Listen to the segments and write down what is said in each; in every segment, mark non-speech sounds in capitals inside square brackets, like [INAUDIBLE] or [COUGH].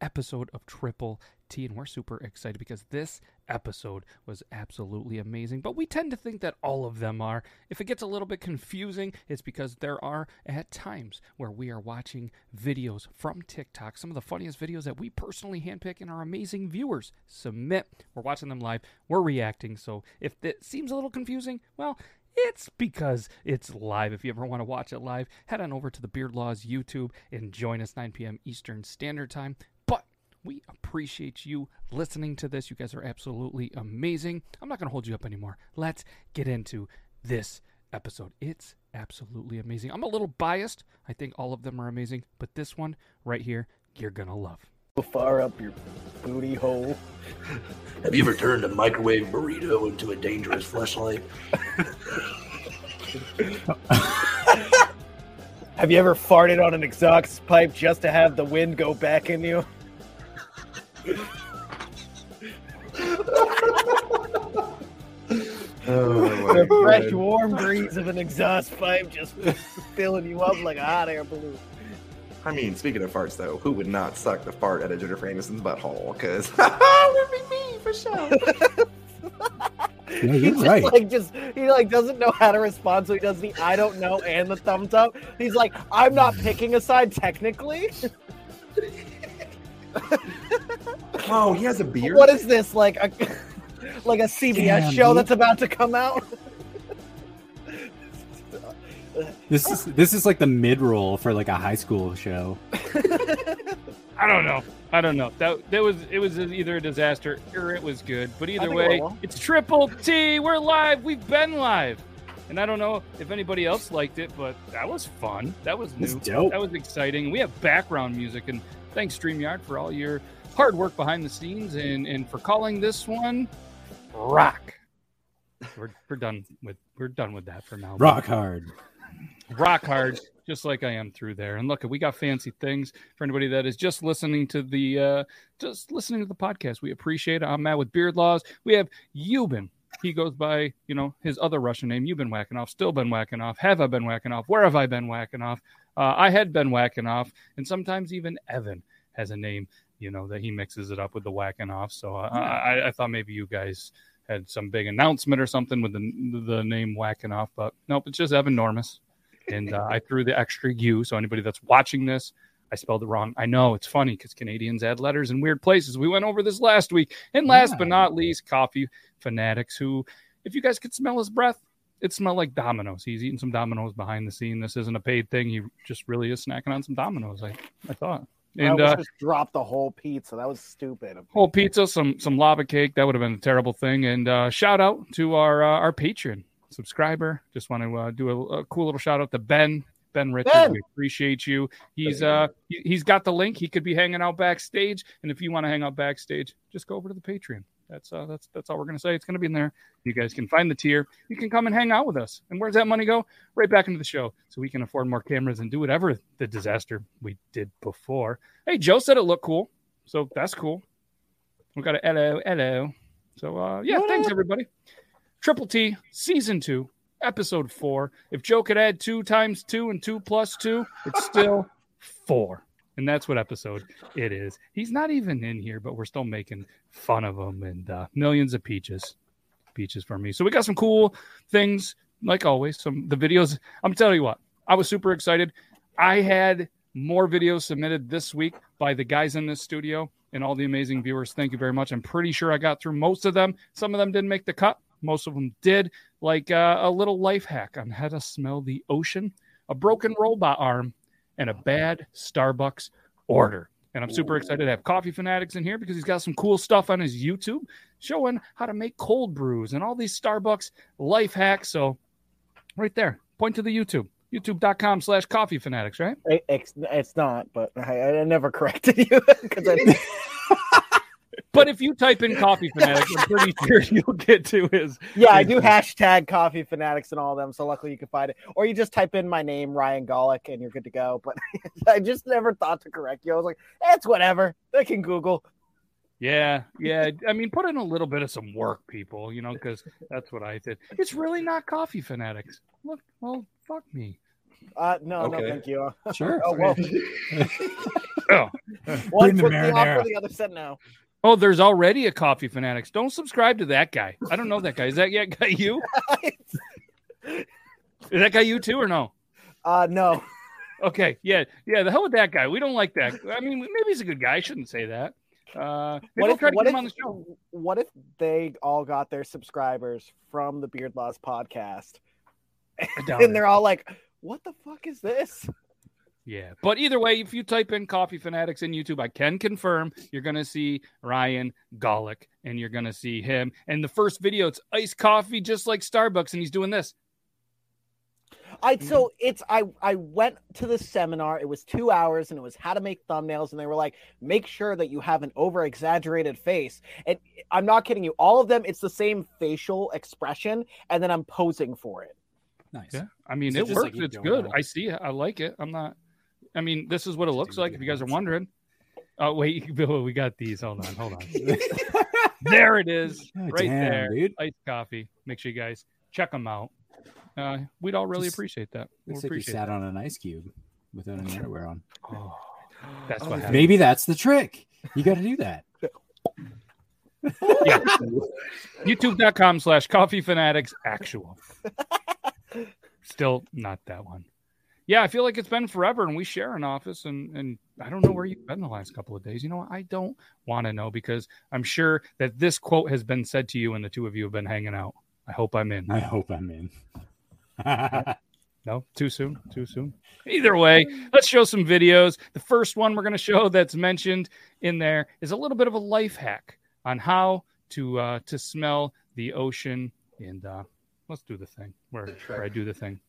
episode of Triple T, and we're super excited because this episode was absolutely amazing. But we tend to think that all of them are. If it gets a little bit confusing, it's because there are at times where we are watching videos from TikTok, some of the funniest videos that we personally handpick and our amazing viewers submit. We're watching them live, we're reacting. So if it seems a little confusing, well, it's because it's live. If you ever want to watch it live, head on over to the Beard Laws YouTube and join us 9 p.m. Eastern Standard Time. But we appreciate you listening to this. You guys are absolutely amazing. I'm not going to hold you up anymore. Let's get into this episode. It's absolutely amazing. I'm a little biased. I think all of them are amazing, but this one right here, you're going to love. Far up your booty hole. Have you ever turned a microwave burrito into a dangerous flashlight? [LAUGHS] Have you ever farted on an exhaust pipe just to have the wind go back in you? Oh, the fresh, warm breeze of an exhaust pipe just filling you up like a hot air balloon. I mean, speaking of farts, though, who would not suck the fart out of Jennifer Aniston's butthole? Because [LAUGHS] would be me for sure. Yeah, [LAUGHS] He you're just right. like just he like doesn't know how to respond, so he does the I don't know and the thumbs up. He's like, I'm not picking a side technically. [LAUGHS] [LAUGHS] oh, he has a beard. What is this like a [LAUGHS] like a CBS Damn, show dude. that's about to come out? [LAUGHS] This is this is like the mid roll for like a high school show. I don't know. I don't know. That that was it was either a disaster or it was good. But either way, well. it's Triple T. We're live. We've been live. And I don't know if anybody else liked it, but that was fun. That was new. dope. That was exciting. We have background music, and thanks StreamYard for all your hard work behind the scenes and and for calling this one rock. We're we're done with we're done with that for now. Rock hard. rock hard just like i am through there and look we got fancy things for anybody that is just listening to the uh just listening to the podcast we appreciate it i'm matt with beard laws we have Euban. he goes by you know his other russian name you've been whacking off still been whacking off have i been whacking off where have i been whacking off uh, i had been whacking off and sometimes even evan has a name you know that he mixes it up with the whacking off so uh, I, I thought maybe you guys had some big announcement or something with the, the name whacking off but nope it's just evan normus and uh, I threw the extra U. So anybody that's watching this, I spelled it wrong. I know it's funny because Canadians add letters in weird places. We went over this last week. And last but not least, coffee fanatics. Who, if you guys could smell his breath, it smelled like Domino's. He's eating some Domino's behind the scene. This isn't a paid thing. He just really is snacking on some Domino's. I, I thought. And almost uh, just dropped the whole pizza. That was stupid. whole pizza, some some lava cake. That would have been a terrible thing. And uh, shout out to our uh, our patron subscriber. Just want to uh, do a, a cool little shout out to Ben. Ben Richards, Ben! we appreciate you. He's uh he, he's got the link. He could be hanging out backstage, and if you want to hang out backstage, just go over to the Patreon. That's uh that's that's all we're gonna say. It's gonna be in there. You guys can find the tier. You can come and hang out with us. And where's that money go? Right back into the show, so we can afford more cameras and do whatever the disaster we did before. Hey, Joe said it looked cool. So that's cool. We got a hello, hello. So uh, yeah, thanks everybody. Triple T season two, episode four. If Joe could add two times two and two plus two, it's still four. And that's what episode it is. He's not even in here, but we're still making fun of him and uh, millions of peaches. Peaches for me. So we got some cool things, like always. Some the videos. I'm telling you what, I was super excited. I had more videos submitted this week by the guys in this studio and all the amazing viewers. Thank you very much. I'm pretty sure I got through most of them. Some of them didn't make the cut. Most of them did. Like uh, a little life hack on how to smell the ocean, a broken robot arm, and a bad Starbucks order. And I'm super excited to have Coffee Fanatics in here because he's got some cool stuff on his YouTube showing how to make cold brews and all these Starbucks life hacks. So, right there, point to the YouTube, youtube.com slash coffee fanatics, right? It's, it's not, but I, I never [LAUGHS] corrected you [LAUGHS] because I [LAUGHS] But if you type in coffee [LAUGHS] fanatics, I'm pretty sure [LAUGHS] you'll get to his. Yeah, I do his- hashtag coffee fanatics and all of them. So luckily you can find it. Or you just type in my name, Ryan Golick, and you're good to go. But [LAUGHS] I just never thought to correct you. I was like, it's whatever. They can Google. Yeah, yeah. I mean, put in a little bit of some work, people, you know, because that's what I did. It's really not coffee fanatics. Look, well, fuck me. Uh, no, no, thank you. Sure. Oh, well. Oh, One Bring the took me marinara. for the other said no. Oh, there's already a coffee fanatics. Don't subscribe to that guy. I don't know that guy. Is that yeah, guy you? [LAUGHS] Is that guy you too or no? Uh, no. Okay, yeah, yeah. The hell with that guy. We don't like that. I mean, maybe he's a good guy. I shouldn't say that. Uh, What if, what, if, on the show. what if they all got their subscribers from the Beard Laws podcast [LAUGHS] and they're all like, what the fuck is this? Yeah, but either way, if you type in Coffee Fanatics in YouTube, I can confirm you're going to see Ryan Golick and you're going to see him. And the first video, it's iced coffee, just like Starbucks, and he's doing this. I so it's I I went to the seminar. It was two hours, and it was how to make thumbnails. And they were like, make sure that you have an over exaggerated face. And I'm not kidding you. All of them, it's the same facial expression, and then I'm posing for it. Nice. Yeah, I mean, So it just works. like it's good. know. I see it. I like it. I'm not. I mean, this is what it looks like. If you guys are wondering. Oh wait, [LAUGHS] Bill, we got these. Hold on, hold on. [LAUGHS] there it is, [LAUGHS] Oh, right damn, there. dude. Iced coffee. Make sure you guys check them out. Uh, we'd all really Just appreciate that. We'd Looks like you sat that. on an ice cube without any underwear on. Oh, that's Oh, what happened. Maybe that's the trick. You got to do that. Yeah. YouTube.com slash coffee fanatics actual. Still not that one. Yeah, I feel like it's been forever and we share an office and, and I don't know where you've been the last couple of days. You know? I don't want to know because I'm sure that this quote has been said to you and the two of you have been hanging out. I hope I'm in. I hope I'm in. [LAUGHS] No, too soon. Too soon. Either way, let's show some videos. The first one we're going to show that's mentioned in there is a little bit of a life hack on how to uh, to smell the ocean. And uh, let's do the thing where, where I do the thing.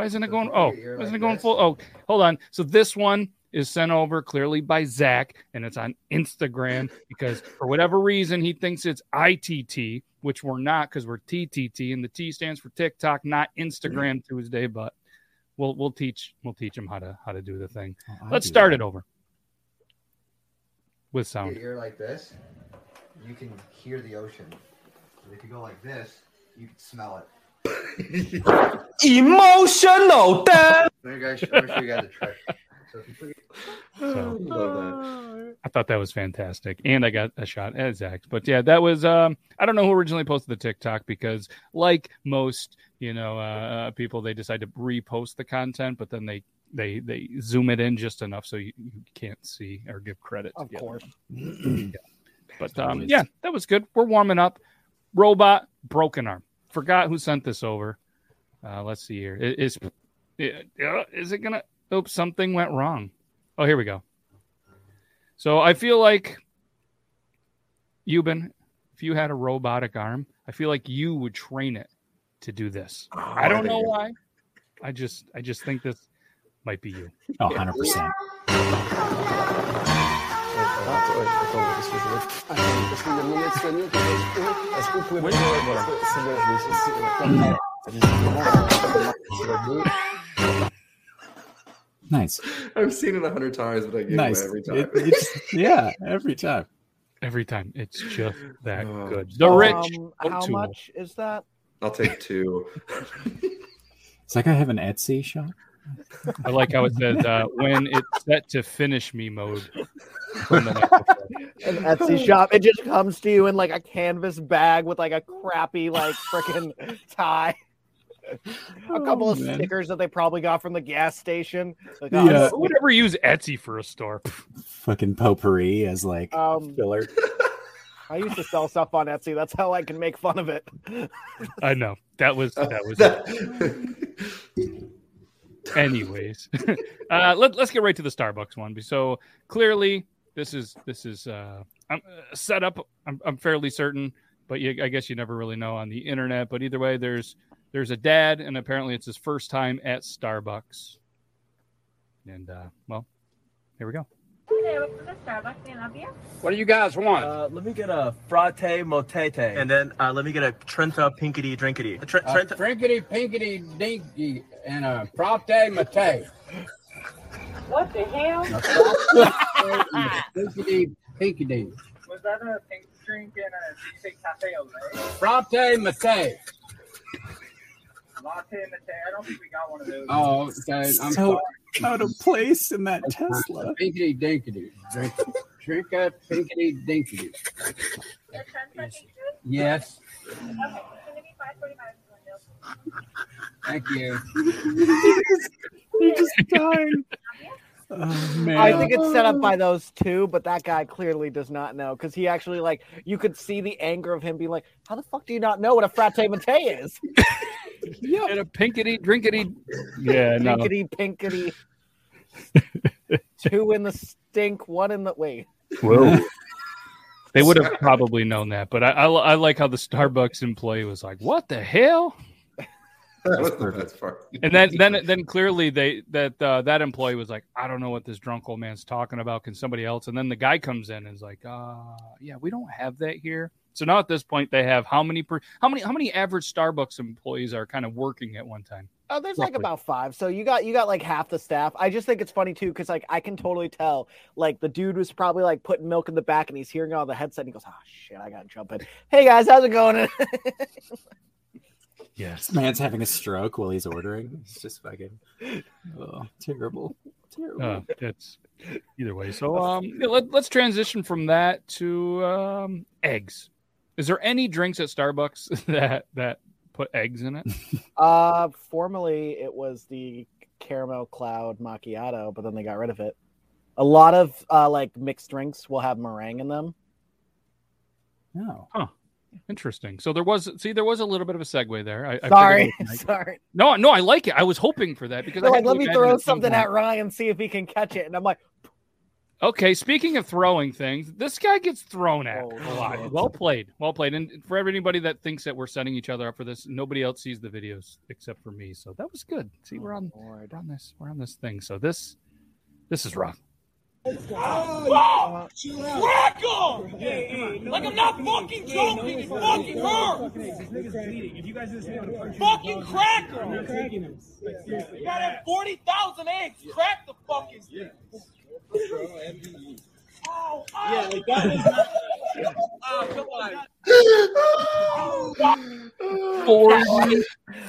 Why isn't it going? Oh, why isn't it going full? Oh, hold on. So this one is sent over clearly by Zach, and it's on Instagram [LAUGHS] because for whatever reason he thinks it's ITT, which we're not because we're TTT, and the T stands for TikTok, not Instagram mm-hmm. Tuesday. But we'll we'll teach we'll teach him how to how to do the thing. Oh, Let's start that. it over with sound. ear like this, you can hear the ocean. But if you go like this, you can smell it. Emotional damn. Let guys, let me show you guys a trick. So if you put your So Love that. I thought that was fantastic, and I got a shot at Zach. But yeah, that was um, I don't know who originally posted the TikTok because, like most you know uh, uh, people, they decide to repost the content, but then they they they zoom it in just enough so you, you can't see or give credit. Of the course. one. But um, yeah, that was good. We're warming up. Robot broken arm. Forgot who sent this over. Uh, let's see here. I- Is it, uh, is it gonna? Oops, something went wrong. Oh, here we go. So I feel like Euban, if you had a robotic arm, I feel like you would train it to do this. I don't know why. I just I just think this might be you. Oh, 100%. Nice. I've seen it a hundred times, but I give Nice. away every time. It- it's- yeah, every time. Every time. It's just that Oh. good. The rich. Um, how O'Toole. much is that? I'll take two. [LAUGHS] It's like I have an Etsy shop. [LAUGHS] I like how it says uh, when it's set to finish me mode. from the night before. An Etsy shop. It just comes to you in like a canvas bag with like a crappy like freaking [LAUGHS] tie. A couple Oh, of man. stickers that they probably got from the gas station. Like, Yeah. oh, Who would ever use Etsy for a store? Fucking potpourri as like Um, filler. [LAUGHS] I used to sell stuff on Etsy. That's how I can make fun of it. I know that was that was. Anyways, [LAUGHS] uh, let, let's get right to the Starbucks one. So clearly, this is this is uh, I'm uh, set up. I'm, I'm fairly certain, but you, I guess you never really know on the internet. But either way, there's there's a dad, and apparently it's his first time at Starbucks. And uh, well, here we go. What do you guys want? Uh, let me get a frate motete. And then uh, let me get a Trenta pinkety drinkety. A Tr- A Trenta- frinkety pinkety dinky and a frate mate. What the hell? Pinkety pinkety. Was that a pink drink and a did cafe au lait? Frate mate. Latte and latte. I don't think we got one of those. Oh, okay. I'm So sorry. out of place in that Tesla. Pinkety dinkety. Drink, drink a pinkety dinkety. Yes. Thank you. [LAUGHS] You're just dying. [LAUGHS] Oh man. I think it's set up by oh. those two, but that guy clearly does not know because he actually like you could see the anger of him being like, "How the fuck do you not know what a frate mate is?" [LAUGHS] Yeah, and a pinkety drinkety. Yeah, no. Pinkety pinkety. two in the stink, one in the wait. Whoa. They would have probably known that, but I, I, I like how the Starbucks employee was like, "What the hell?" That was the best part. And then, then, then clearly they that uh, that employee was like, "I don't know what this drunk old man's talking about. Can somebody else?" And then the guy comes in and is like, "Uh, yeah, we don't have that here." So now at this point, they have how many per how many how many average Starbucks employees are kind of working at one time? Oh, there's like about five. So you got you got like half the staff. I just think it's funny too because like I can totally tell like the dude was probably like putting milk in the back and he's hearing all the headset and he goes, "Oh shit, I gotta jump in." Hey guys, how's it going? [LAUGHS] Yes. This man's having a stroke while he's ordering. It's just fucking oh, terrible. Terrible. Uh, it's either way. So um, yeah, let, let's transition from that to um, eggs. Is there any drinks at Starbucks [LAUGHS] that that put eggs in it? [LAUGHS] uh, formerly it was the caramel cloud macchiato, but then they got rid of it. A lot of uh, like mixed drinks will have meringue in them. No. Huh. Interesting. So there was see there was a little bit of a segue there. I, I figured Sorry, it was [LAUGHS] sorry. No, no, I like it. I was hoping for that because They're I like, let me throw something at Ryan, see if he can catch it. And I'm like, Okay, speaking of throwing things, this guy gets thrown at Oh, a lot. shit. Well played, well played. And for anybody that thinks that we're setting each other up for this, nobody else sees the videos except for me. So that was good. See, we're oh, on we're on this we're on this thing. So this this is rough. Whoa! Crack him! Like I'm not fucking joking, it fucking hurts! Fucking crack him! You gotta have 40,000 eggs, crack the fucking Oh, oh. Yeah, like that is Oh, come on. Forty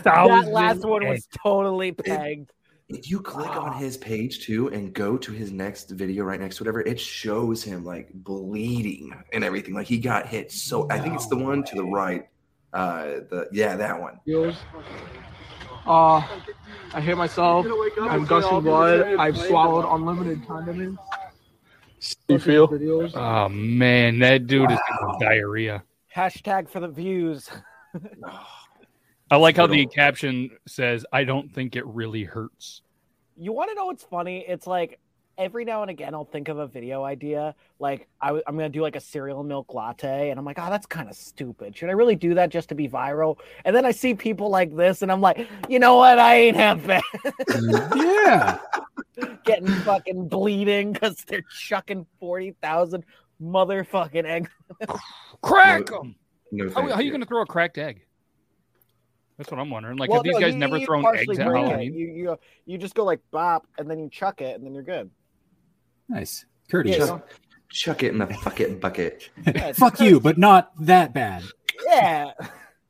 that last one was totally pegged. If you click on his page too and go to his next video right next to whatever, it shows him like bleeding and everything. Like he got hit. So I think it's the one to the right. Uh, the yeah, that one. Uh, I hit myself. I'm gushing blood. I've swallowed unlimited condiments. You feel? Oh man, that dude is diarrhea. Hashtag for the views. [SIGHS] [LAUGHS] I like how the caption says, "I don't think it really hurts." You want to know what's funny? It's like every now and again I'll think of a video idea. Like I, am gonna do like a cereal milk latte, and I'm like, oh, that's kind of stupid. Should I really do that just to be viral? And then I see people like this, and I'm like, you know what? I ain't half mm-hmm. [LAUGHS] bad. yeah. Getting fucking bleeding because they're chucking forty thousand motherfucking eggs. Crack them. No, How, how are you you. going to throw a cracked egg? That's what I'm wondering. Like, Well, have these no, guys you- never you thrown eggs at. Halloween? You, you you just go like bop, and then you chuck it, and then you're good. Nice. Curtis. Yeah, Chuck, chuck it in the [LAUGHS] fuck it bucket. Fuck you, but not that bad. Yeah. [LAUGHS]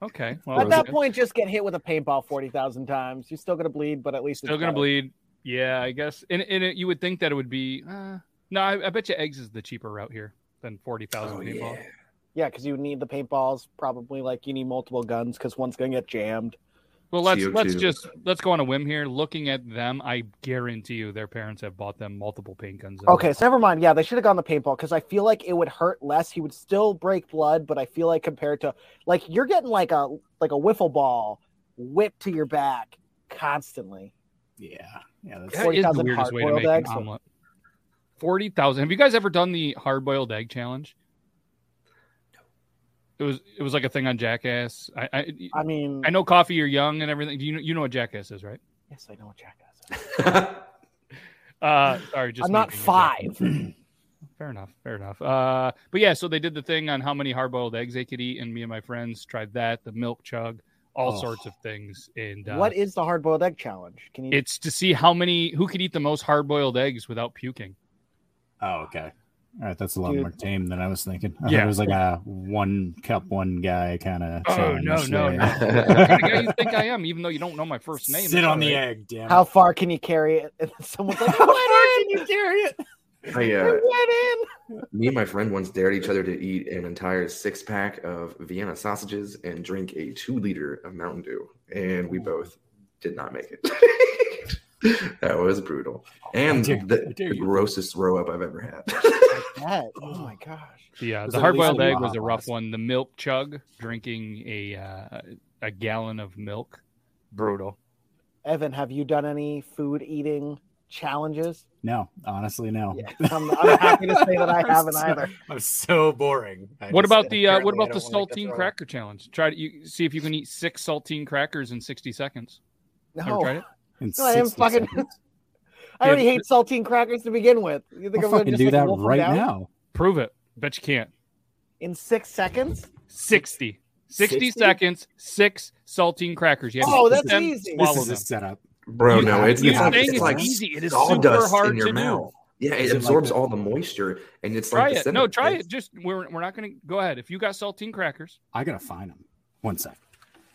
Okay. At that okay. point, just get hit with a paintball forty thousand times. You're still gonna bleed, but at least still it's gonna better. bleed. Yeah, I guess. And, and it, you would think that it would be. Uh, no, I, I bet you eggs is the cheaper route here than forty thousand Oh, paintball. yeah. Yeah, because you need the paintballs. Probably like you need multiple guns because one's gonna get jammed. Well, let's let's just let's go on a whim here. Looking at them, I guarantee you their parents have bought them multiple paint guns. Okay, so never mind. Yeah, they should have gone the paintball because I feel like it would hurt less. He would still break blood, but I feel like compared to like you're getting like a like a wiffle ball whipped to your back constantly. Yeah. Yeah. that That's, is the 40,000 weirdest way to hard-boiled make an eggs. omelet. Forty thousand. Have you guys ever done the hard boiled egg challenge? It was it was like a thing on Jackass. I I, I mean, I know coffee. You're young and everything. Do you know you know what Jackass is, right? yes, I know what Jackass. is. [LAUGHS] Uh, sorry, just I'm not making a joke. five. [CLEARS THROAT] Fair enough. Fair enough. Uh, but yeah, so they did the thing on how many hard boiled eggs they could eat, and me and my friends tried that, the milk chug, all Oh. sorts of things. And uh, what is the hard boiled egg challenge? Can you? it's to see how many who could eat the most hard boiled eggs without puking. oh, okay. All right, that's a lot Dude. more tame than I was thinking. I [LAUGHS] Yeah. it was like a one cup, one guy kind of. Oh no, no, no! What kind of guy you think I am? Even though you don't know my first name. Sit on the all right. egg, damn. How far can you carry it? And someone's like, "How far can you carry it?" [LAUGHS] I, uh, It went in. me and my friend once dared each other to eat an entire six pack of Vienna sausages and drink a two liter of Mountain Dew, and we both did not make it. [LAUGHS] that was brutal, and dare- the, the grossest throw up I've ever had. That- [LAUGHS] Oh my gosh. Yeah, Was the hard boiled egg was a rough one. The milk chug, drinking a uh, a gallon of milk, brutal. Evan, have you done any food eating challenges? No, honestly, no. I'm, I'm happy to say that I [LAUGHS] haven't so- either. I'm so boring. I What just- about the uh, what about the don't like to saltine cracker challenge? Try to you, see if you can eat six saltine crackers in sixty seconds. Ever No, tried it? In no I am 60 fucking. Seconds? I already hate saltine crackers to begin with. You think I'll I'm gonna fucking just do like, that wolf them right now. Prove it. Bet you can't. in six seconds? 60. 60, 60? seconds, six saltine crackers. You Oh, that's them, easy. This is them. a setup. Bro, You no, have it's, to- it's like, it's like easy. It is sawdust super hard in your to do. Yeah, Is it it absorbs like all the moisture, and it's Try like the it. No, try it. Just we're we're not gonna go ahead. If you got saltine crackers, I gotta find them. One sec.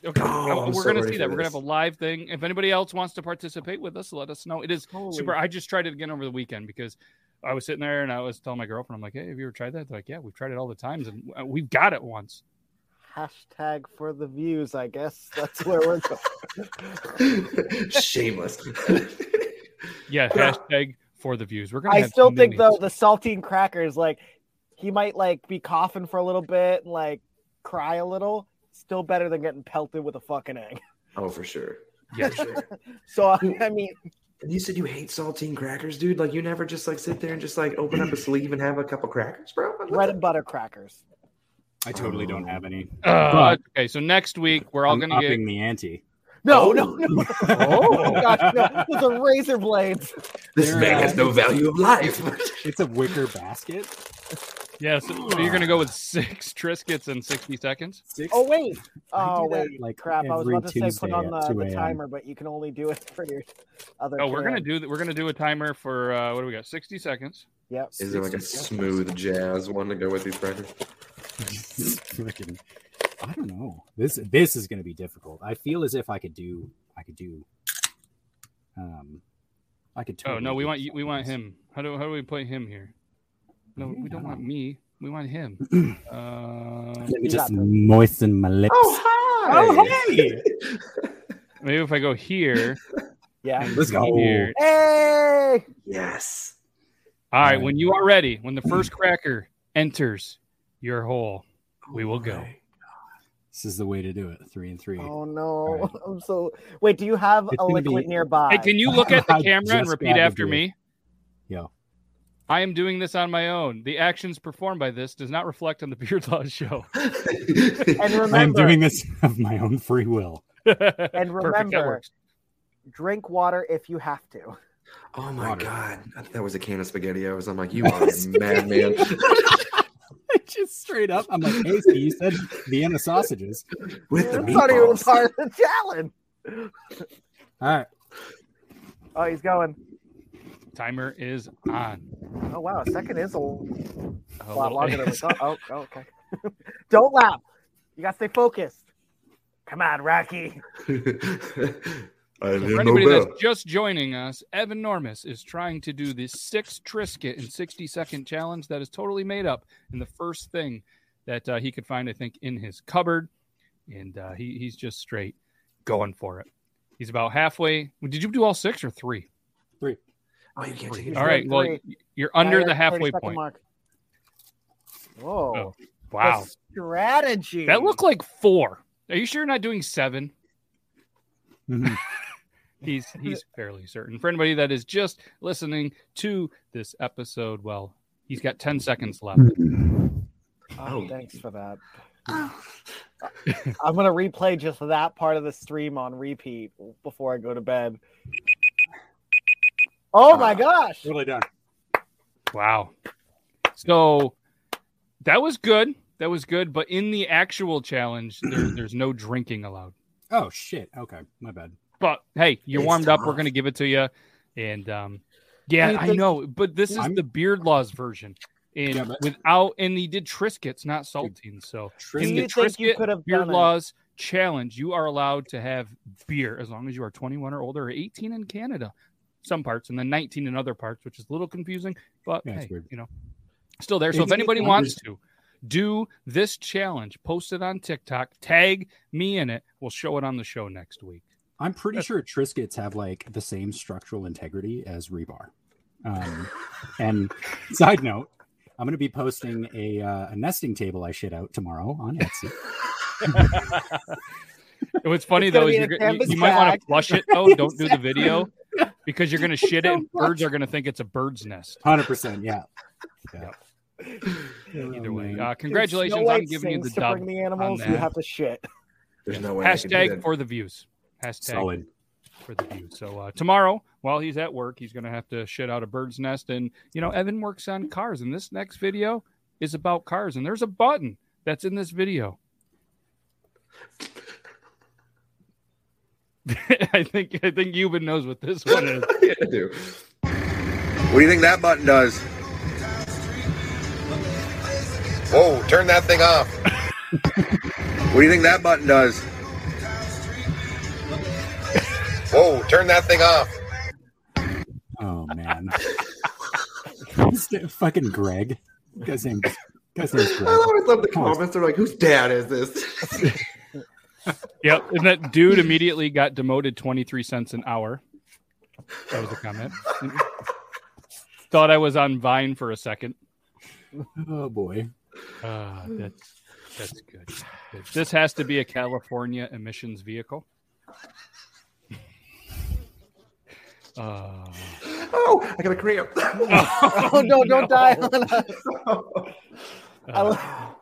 Okay, Oh, we're so gonna see that. We're gonna have a live thing. If anybody else wants to participate with us, let us know. It is Holy- super. I just tried it again over the weekend because I was sitting there and I was telling my girlfriend, I'm like, "Hey, have you ever tried that?" They're like, "Yeah, we've tried it all the times, and uh, we've got it once." Hashtag for the views, I guess. That's where we're going. [LAUGHS] Shameless. [LAUGHS] Yeah, hashtag for the views. We're gonna. I still think though the saltine crackers, like he might like be coughing for a little bit and like cry a little. Still better than getting pelted with a fucking egg. oh, for sure. Yeah. For sure. [LAUGHS] So I mean, And you said you hate saltine crackers, dude. Like you never just like sit there and just like open up a sleeve and have a couple crackers, bro. What bread the- and butter crackers. I totally don't have any. Uh, But okay, so next week we're all I'm gonna get. upping the ante. No, Oh. no, no. [LAUGHS] Oh gosh, no. Those are razor blades. This They're, man uh, has no value of life. It's a wicker basket. [LAUGHS] Yeah, so, so you're gonna go with six [LAUGHS] Triscuits in 60 seconds. Six. Oh wait. Oh wait. like, crap. I was about to say put on the, the timer, but you can only do it [LAUGHS] for your other. Oh, we're gonna do that. We're gonna do a timer for uh, what do we got? 60 seconds. Yep. Is there like a 60 smooth jazz one to go with these crackers? [LAUGHS] Freaking- I don't know. This this is going to be difficult. I feel as if I could do. I could do. Um, I could. Oh no, we want some we want him. How do how do we play him here? No, we don't want me. We want him. [CLEARS THROAT] uh, Let me just got moisten my lips. Oh hi! Oh hey! [LAUGHS] maybe if I go here, Yeah. Let's go. here. Hey. Yes. All right, when you are ready, when the first cracker enters your hole, we will go. This is the way to do it. Three and three. Oh no. [LAUGHS] I'm so. Wait. Do you have It's a gonna liquid be- nearby? Hey, can you look at the [LAUGHS] I camera and just repeat grabbed a after beer. me? Yo. I am doing this on my own. The actions performed by this does not reflect on the [LAUGHS] Beard Laws show. [LAUGHS] And I am doing this of my own free will. [LAUGHS] and remember, drink water if you have to. Oh my Water. god, I that was a can of spaghettios. I'm like, you are a madman. I just straight up. I'm like, hey, so you said Vienna sausages with That's not even part of the challenge. All right. Oh, he's going. Timer is on. Oh wow, a second is a, lot little- longer than we [LAUGHS] thought. Oh, oh, okay. [LAUGHS] Don't laugh. You gotta stay focused. Come on, Rocky. [LAUGHS] I So for anybody that's just joining us, Evan Normus is trying to do the six Triscuit in 60 second challenge that is totally made up. And the first thing that uh, he could find, I think, in his cupboard. And uh, he, he's just straight going for it. He's about halfway. Did you do all six or three? Three. Oh, you can't take He's All right. doing Well, three. you're under the halfway point. mark. Whoa. Oh, wow. The strategy. That looked like four. Are you sure you're not doing 7 [LAUGHS] [LAUGHS] he's he's fairly certain. For anybody that is just listening to this episode, well, he's got 10 seconds left. Ah, oh, thanks for that. [LAUGHS] I'm gonna replay just that part of the stream on repeat before I go to bed. Oh my gosh! Really done. Wow. So that was good. That was good. But in the actual challenge, there, [CLEARS THROAT] there's no drinking allowed. Oh shit. Okay, my bad. But hey, you're It's warmed up. We're going to give it to you. And um, yeah, Do I know. But this is I'm- the Beard Laws version. And Yeah, but- without, and he did Triscuits, not saltines. So Do in the think Triscuit could have Beard? Laws challenge, you are allowed to have beer as long as you are 21 or older, or 18 in Canada, some parts, and then 19 in other parts, which is a little confusing. But Yeah, it's hey, weird. you know, still there. So if anybody wants to do this challenge, post it on TikTok, tag me in it. We'll show it on the show next week. I'm pretty sure Triscuits have like the same structural integrity as rebar. Um, and [LAUGHS] side note, I'm going to be posting a, uh, a nesting table I shit out tomorrow on Etsy. [LAUGHS] What's funny It's though is you're, a go- you, might want to flush it though. [LAUGHS] Don't do the video because you're going to shit it, and birds are going to think it's a bird's nest. Hundred percent, yeah. Yeah. Oh, Either way, man. uh, If congratulations Snow on White giving you the to dub. bring the animals. You have to shit. There's no way. I can do Hashtag for the views. Hashtag Solid. for the views. So uh, tomorrow, while he's at work, he's going to have to shit out a bird's nest. And you know, Evan works on cars, and this next video is about cars. And there's a button that's in this video. [LAUGHS] I think I think Euban knows what this one is. [LAUGHS] Yeah, I do. What do you think that button does? Whoa, turn that thing off. [LAUGHS] what do you think that button does? Whoa, turn that thing off. Oh man. Fucking Greg. Guy's name. Guy's name's Greg. I always love the comments. They're like, "Whose dad is this?" Yep. And that dude immediately got demoted 23 cents an hour. That was a comment. [LAUGHS] Thought I was on Vine for a second. Oh boy. Uh, that's that's good. Good. This has to be a California emissions vehicle. Uh, [LAUGHS] oh, I got a cramp. [LAUGHS] oh no! Don't die on us. Uh,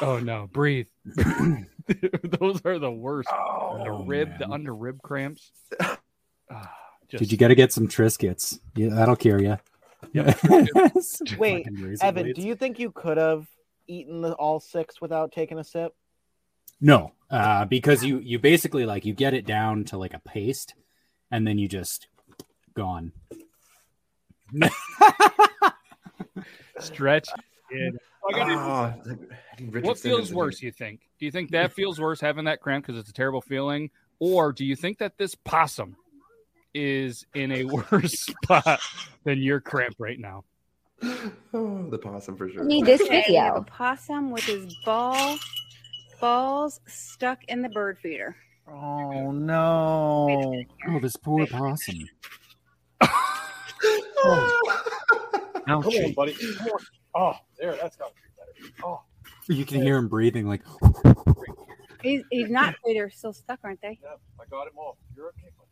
oh no, breathe. [CLEARS THROAT] [LAUGHS] Those are the worst. the rib, the under rib cramps. [LAUGHS] Ah, just- Did you got to get some Triscuits? Yeah, that'll cure you. Yep. [LAUGHS] Wait, Evan, blades. do you think you could have eaten the, all six without taking a sip? No, uh, because you you basically like you get it down to like a paste, and then you just gone. stretch it. Oh, I need ah, What feels worse, you think? Do you think that [LAUGHS] feels worse having that cramp because it's a terrible feeling? Or do you think that this possum is in a [LAUGHS] worse spot than your cramp right now? Oh, the possum for sure. Need this Okay, we have video. a possum with his ball balls stuck in the bird feeder. Oh no! [LAUGHS] Oh, this poor possum. Oh. Come on, buddy. Come on. Oh, there. That's got to be better. Oh, You can hear him breathing like. [LAUGHS] He's, he's not. They're still stuck, aren't they? yeah. I got him off. You're okay. buddy.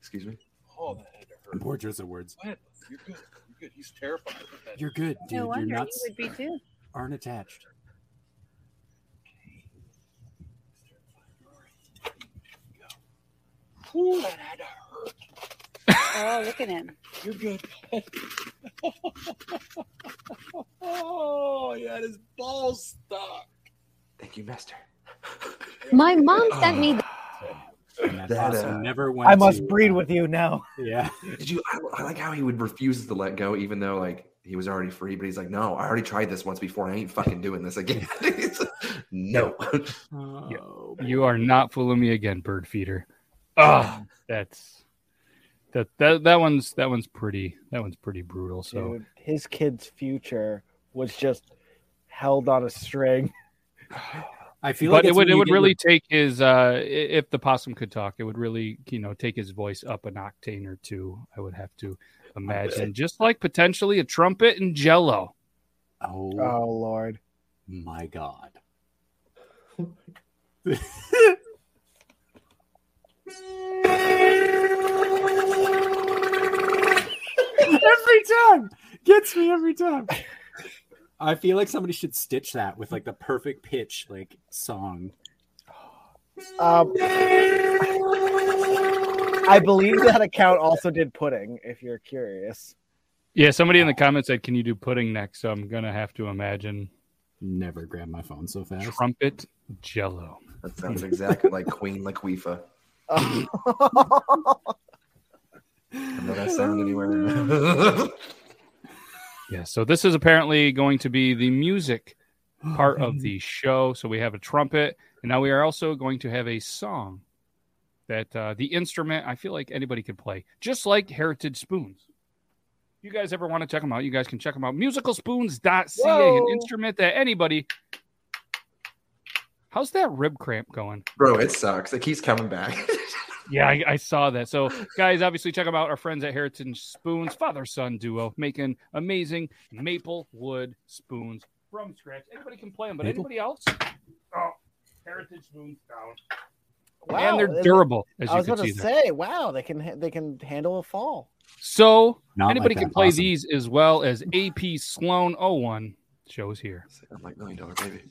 Excuse me. Oh, that had to hurt. Poor Joseph words. Go ahead. You're good. You're good. He's terrified. You're good, dude. no Your wonder nuts he would be too. aren't attached. Ooh, that had to hurt. Oh, look at him. You're good. oh yeah. got his balls stuck. Thank you, Mister. My mom sent me. The- [SIGHS] that That, also uh, never went. I must to, breed uh, with you now. Yeah. Did you? I, I like how he would refuse to let go, even though like he was already free. But he's like, no, I already tried this once before. I ain't fucking doing this again. It's- [LAUGHS] no. [LAUGHS] Oh, You are not fooling me again, bird feeder. Oh, that's that that that one's that one's pretty that one's pretty brutal. So Dude, his kid's future was just held on a string. [LAUGHS] I feel but like it would it would really with- take his uh if the possum could talk, it would really you know take his voice up an octane or two. I would have to imagine, just like potentially a trumpet and Jello. Oh, Oh Lord. my god. [LAUGHS] [LAUGHS] every time gets me every time. I feel like somebody should stitch that with like the perfect pitch, like song. Um, I believe that account also did pudding. If you're curious. Yeah, somebody in the comments said, "Can you do pudding next?" So I'm gonna have to imagine Never grab my phone so fast. trumpet Jello. That sounds exactly like Queen Latifah. [LAUGHS] [LAUGHS] I know that sound anywhere. [LAUGHS] Yeah, so this is apparently going to be the music part of the show. So we have a trumpet, and now we are also going to have a song that uh, the instrument I feel like anybody could play, just like Heritage Spoons. You guys ever want to check them out? You guys can check them out. Musicalspoons.ca, an instrument that anybody. How's that rib cramp going? Bro, it sucks. It keeps coming back. [LAUGHS] Yeah, I, I saw that. So, guys, obviously check them out. Our friends at Heritage Spoons, father son duo, making amazing maple wood spoons from scratch. Anybody can play them, but Maple? anybody else? Oh, Heritage Spoons down. Wow, and they're durable, as I you was can about see. to there. say, wow, they can they can handle a fall. So, Not anybody like can play possum. these as well as AP Sloan 01 shows here. I'm like million dollar baby.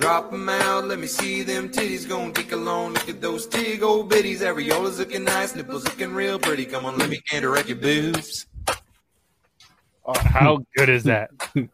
Drop 'em out, let me see them titties. Gon' dick along, look at those tig old bitties. Areolas looking nice, nipples looking real pretty. Come on, let me canter at your boobs. Oh, How good is that? [LAUGHS] God,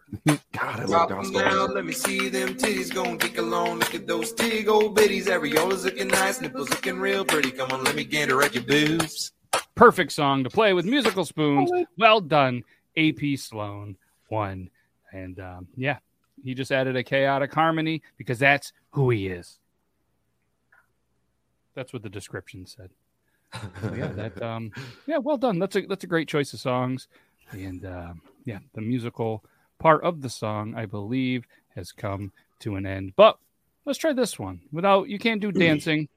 I love Drop 'em gospel. out, let me see them titties. Gon' dick along, look at those tig old bitties. Areolas looking nice, nipples looking real pretty. Come on, let me canter at your boobs. Perfect song to play with musical spoons. Well done, AP Sloan one. And um, yeah, he just added a chaotic harmony because that's who he is. That's what the description said. So, yeah, that [LAUGHS] um, yeah, well done. That's a that's a great choice of songs, and um, yeah, the musical part of the song I believe has come to an end. But let's try this one without you can't do [CLEARS THROAT] dancing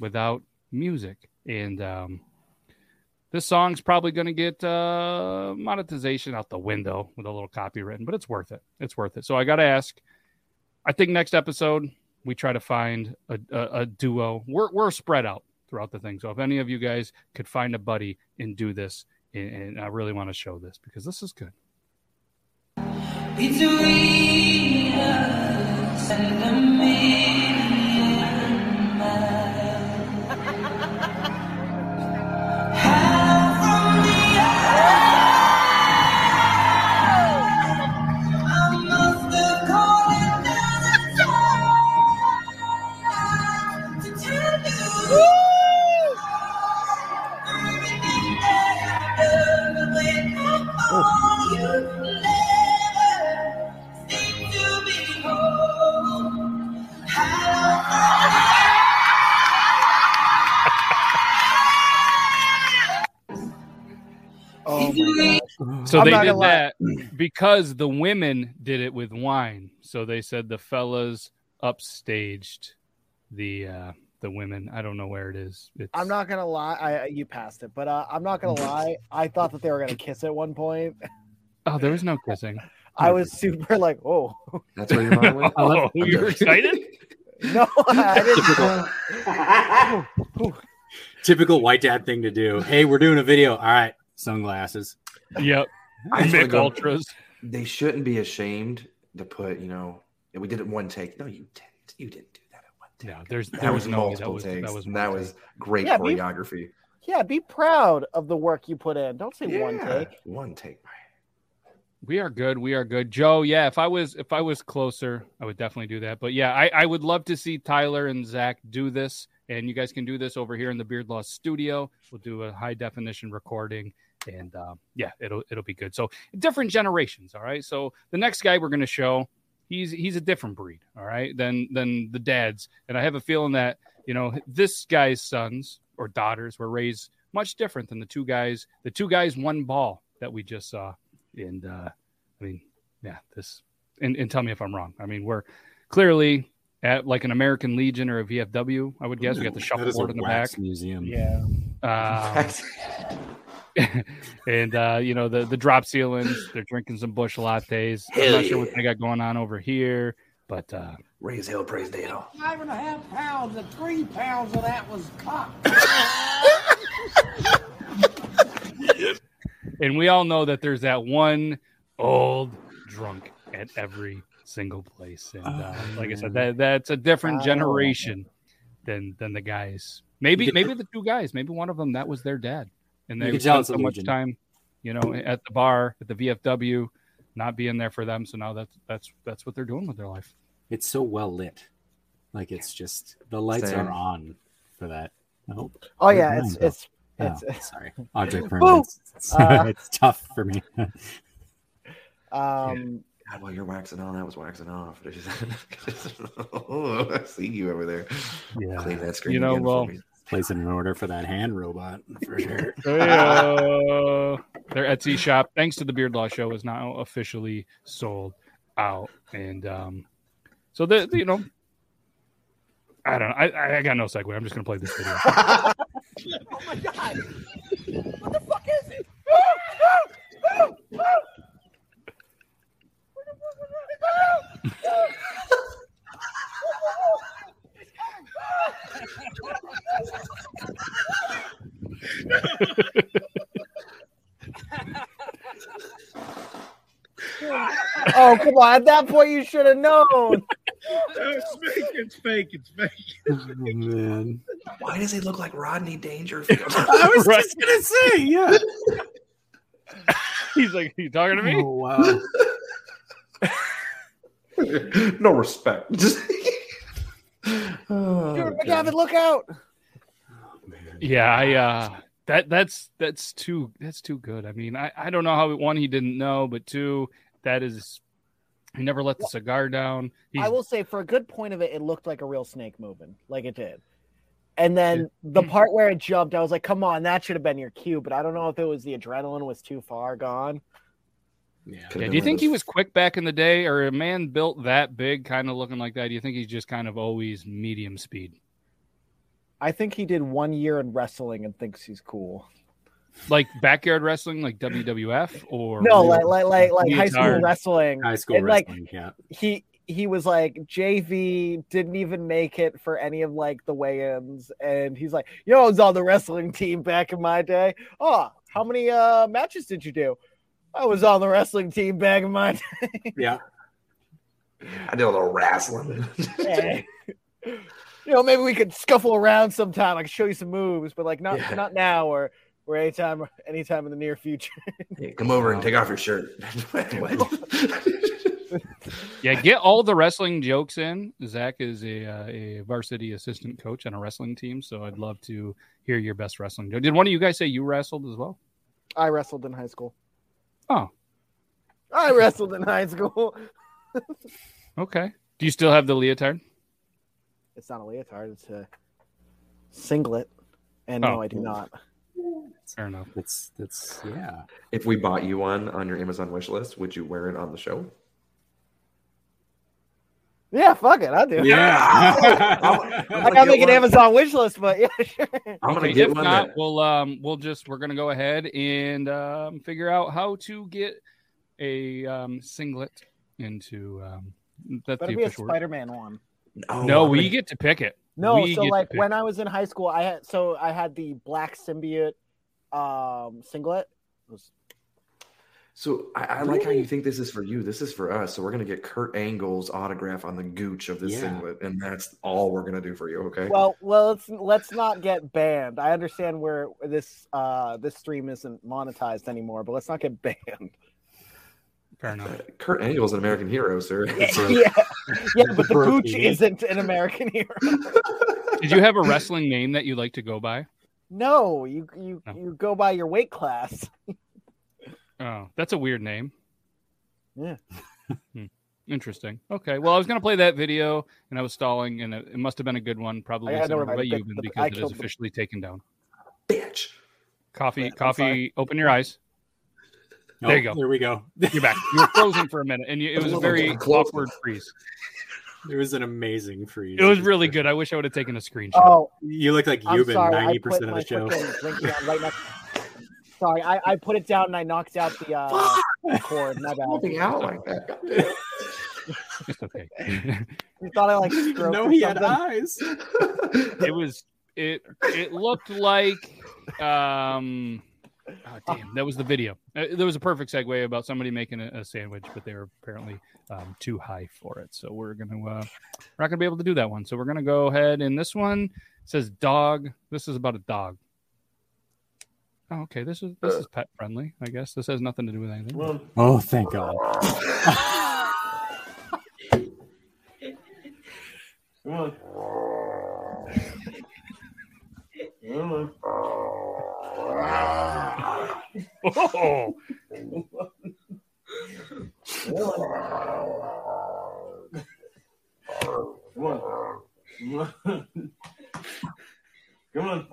without music, and um, this song's probably going to get uh, monetization out the window with a little copywritten, but it's worth it. It's worth it. So I got to ask. I think next episode we try to find a, a, a duo. We're we're spread out throughout the thing. So if any of you guys could find a buddy and do this, and, and I really want to show this because this is good. Between us and a million So I'm they did that because the women did it with wine. So they said the fellas upstaged the uh the women. I don't know where it is. It's, I'm not gonna lie. I you passed it, but uh, I'm not gonna lie. I thought that they were gonna kiss at one point. Oh, there was no kissing. [LAUGHS] I was super like, oh. That's where your mind went. [LAUGHS] Oh, you're excited? [LAUGHS] No, I didn't. Typical white dad thing to do. Hey, we're doing a video. All right, sunglasses. Yep. [LAUGHS] I Mick go- Ultras. They shouldn't be ashamed to put, you know, we did it one take. No, you didn't. You didn't do that at one take. No, there's That there was was no way multiple that was takes. that was that was great Yeah, be- choreography. Yeah, be proud of the work you put in. Don't say one take. One take. We are good. We are good. Joe, yeah, if I was if I was closer, I would definitely do that. But yeah, I, I would love to see Tyler and Zach do this. And you guys can do this over here in the Beard Law studio. We'll do a high definition recording. And uh, yeah, it'll it'll be good. So different generations, all right. So the next guy we're gonna show, he's he's a different breed, all right, than than the dads. And I have a feeling that, you know, this guy's sons or daughters were raised much different than the two guys, the two guys one ball that we just saw. And uh, I mean, yeah, this and, and tell me if I'm wrong. I mean, we're clearly at like an American Legion or a VFW. I would guess we got the shuffleboard in the wax back. museum. Yeah. Um, [LAUGHS] [LAUGHS] and uh, you know the the drop ceilings. They're drinking some Busch lattes. I'm Hell not sure what they got going on over here, but uh, Raise hell, praise Dale. Five and a half pounds and three pounds of that was cock. [LAUGHS] and we all know that there's that one old drunk at every single place. And uh, like I said, that that's a different Oh. generation than than the guys. Maybe maybe the two guys. Maybe one of them that was their dad, and they can tell spent so much time, you know, at the bar at the VFW, not being there for them. So now that's that's that's what they're doing with their life. It's so well lit. Like it's just the lights Same. are on for that. Nope. Oh yeah, Never it's though. it's Oh, it's [LAUGHS] sorry. Object Boo! permanence. It's, Uh, [LAUGHS] it's tough for me. [LAUGHS] um God, while you're waxing on, I was waxing off. oh, I see you over there. Yeah. Clean that screen. You know, again well, for me. Placing an order for that hand robot for sure. Uh, [LAUGHS] their Etsy shop, thanks to the Beard Law Show, is now officially sold out, and um, so the, you know, I don't know. I, I got no segue. I'm just gonna play this video. [LAUGHS] oh my god! What the fuck is it? [LAUGHS] Oh come on! At that point, you should have known. it's fake. It's fake. It's fake. Oh, man. Why does he look like Rodney Dangerfield? [LAUGHS] I was Right. just gonna say, yeah. He's like, "You talking to me?" Oh wow. [LAUGHS] no respect. [LAUGHS] Just oh, Dude, God. McGavin, look out! Yeah, I uh, that that's that's too that's too good. I mean, I I don't know how one he didn't know, but two that is he never let the cigar down. He's, I will say, for a good point of it, it looked like a real snake moving, like it did. And then the part where it jumped, I was like, "Come on, that should have been your cue." But I don't know if it was the adrenaline was too far gone. Yeah. Yeah, do you think he was quick back in the day, or a man built that big, kind of looking like that? Do you think he's just kind of always medium speed? I think he did one year in wrestling and thinks he's cool. like backyard wrestling, like WWF, or No, like like like like high school wrestling. High school And, like, wrestling, yeah. he he was like JV didn't even make it for any of like the weigh-ins and he's like you know I was on the wrestling team back in my day oh how many uh matches did you do I was on the wrestling team back in my [LAUGHS] day Yeah. I did a little wrestling. [LAUGHS] Hey. you know maybe we could scuffle around sometime I could show you some moves but like not Yeah. not now or or anytime anytime in the near future Hey, come over and take off your shirt. [LAUGHS] [LAUGHS] Yeah, get all the wrestling jokes in. Zach is a uh, a varsity assistant coach on a wrestling team, so I'd love to hear your best wrestling joke. Did one of you guys say you wrestled as well? I wrestled in high school Oh, I wrestled in high school [LAUGHS] okay. Do you still have the leotard? It's not a leotard. It's a singlet. And no, Oh. I do not. Fair enough. It's it's yeah. if we bought you one on your Amazon wish list, would you wear it on the show? Yeah, fuck it. [LAUGHS] I do. Yeah. I gotta make an Amazon wish list, but yeah, [LAUGHS] sure. I'm gonna Okay, get if one not, that we'll um we'll just we're gonna go ahead and um, figure out how to get a um, singlet into um that's Better the be a official word. Spider-Man one. Oh, no, we gonna- get to pick it. No, We so like when I was in high school, I had so I had the black symbiote um singlet. It was So I, I like how you think this is for you. This is for us. So we're gonna get Kurt Angle's autograph on the gooch of this Yeah. singlet, and that's all we're gonna do for you. Okay. well, well, let's let's not get banned. I understand where this uh this stream isn't monetized anymore, but let's not get [LAUGHS] banned. Fair enough. Kurt Angle's an American hero, sir. [LAUGHS] It's [LAUGHS] yeah, yeah, [LAUGHS] but the Brookie. Gooch isn't an American hero. Did you have a wrestling name that you like to go by? No, you you you go by your weight class. Oh, that's a weird name. Yeah. Hmm. Interesting. Okay. Well, I was going to play that video and I was stalling, and it, it must have been a good one, probably I gotta know similar to you, the- the- because I it is killed the- officially taken down. Bitch. Coffee, I'm coffee. Open your eyes. Oh, there you go. There we go. You're back. [LAUGHS] You were frozen for a minute, and you, it was a very awkward freeze. It was an amazing freeze. It was really good. I wish I would have taken a screenshot. Oh, You look like you've been ninety percent of the show. frickin' drink down right next. Sorry, I, I put it down and I knocked out the uh, cord. My bad. Holding out like that. It's okay. [LAUGHS] You thought I like stroked No, or he had eyes. it was it it looked like um oh, damn that was the video. Uh, there was a perfect segue about somebody making a, a sandwich but they were apparently um, too high for it. So we're gonna uh, we're not gonna be able to do that one. So we're gonna go ahead and this one says dog. This is about a dog. Oh, okay this is this is pet friendly i guess. This has nothing to do with anything. Oh, thank God. [LAUGHS] Come on. Come on. Oh Come on. Come on.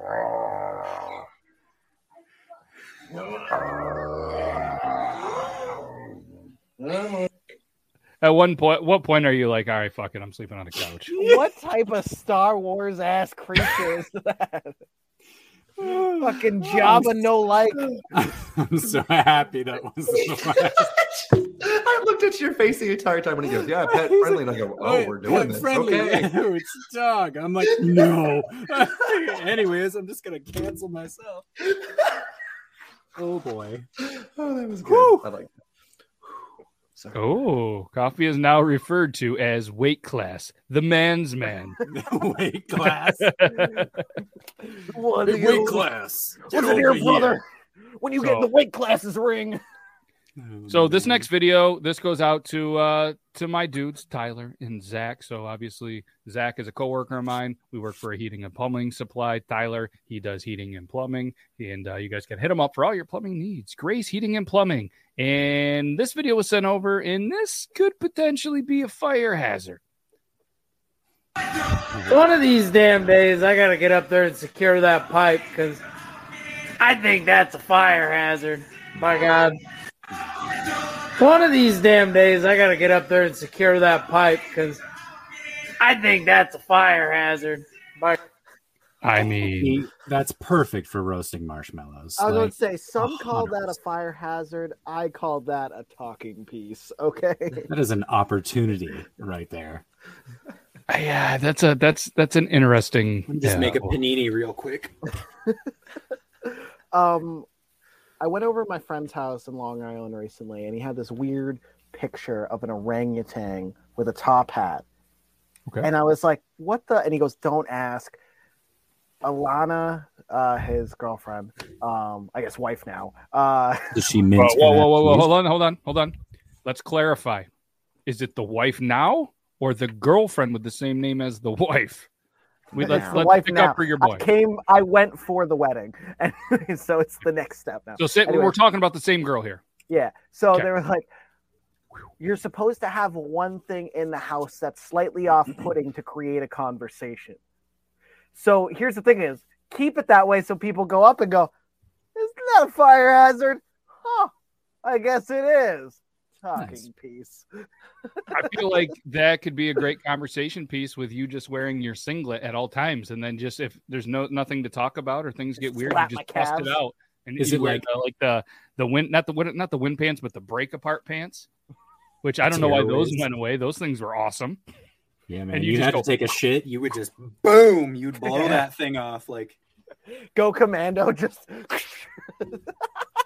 Come on. At one point what point are you like all right fuck it i'm sleeping on the couch What type of Star Wars ass creature is that? [LAUGHS] Fucking Jabba no like. [LAUGHS] I'm so happy that was the [LAUGHS] last. I looked at your face the entire time when he goes, "Yeah, [LAUGHS] pet friendly," and I go, "Oh, Wait, we're doing pet this." friendly. Okay. It's dog. I'm like, no. Anyways, I'm just gonna cancel myself. Oh boy. Oh, that was good. I like that. Sorry. Oh, coffee is now referred to as weight class, the man's man. Weight class. What Big weight class. Get What's in here, brother? When you get So- the weight classes ring. [LAUGHS] So this next video, this goes out to uh to my dudes, Tyler and Zach. So obviously Zach is a coworker of mine. We work for a heating and plumbing supply. Tyler, he does heating and plumbing, and uh, you guys can hit him up for all your plumbing needs. Grace Heating and Plumbing. And this video was sent over, and this could potentially be a fire hazard. One of these damn days, I gotta get up there and secure that pipe because I think that's a fire hazard. My God. One of these damn days, I gotta get up there and secure that pipe because I think that's a fire hazard. My I mean, that's perfect for roasting marshmallows. I was going Like, to say, some call that a fire hazard. I call that a talking piece. Okay. [LAUGHS] that is an opportunity right there. Yeah, that's a that's that's an interesting. Just yeah, make a panini real quick. [LAUGHS] um, I went over to my friend's house in Long Island recently, and he had this weird picture of an orangutan with a top hat. Okay. And I was like, "What the?" And he goes, "Don't ask." Alana, uh, his girlfriend, um, I guess wife now. Uh, [LAUGHS] Does she Whoa, mint? whoa, whoa, whoa, whoa, hold on, hold on, hold on. Let's clarify. Is it the wife now or the girlfriend with the same name as the [LAUGHS] wife? We let's the let's wife pick now. up for your I boy. came. I went for the wedding, [LAUGHS] and so it's the next step now. So sit, Anyway. we're talking about the same girl here. Yeah. So Okay. they were like, you're supposed to have one thing in the house that's slightly off putting to create a conversation. So here's the thing is keep it that way so people go up and go, Isn't that a fire hazard? Huh. I guess it is. Talking Nice. piece. I feel like that could be a great conversation piece with you just wearing your singlet at all times, and then just if there's no nothing to talk about or things get weird, you just my bust it out. And Is it wear like- the, like the the wind not the not the wind pants, but the break apart pants, which I don't know why those Tearaways. went away. Those things were awesome. Yeah, man. And you you just had go- to take a shit. You would just [LAUGHS] boom. You'd blow Yeah. that thing off like. [LAUGHS] Go commando, just [LAUGHS]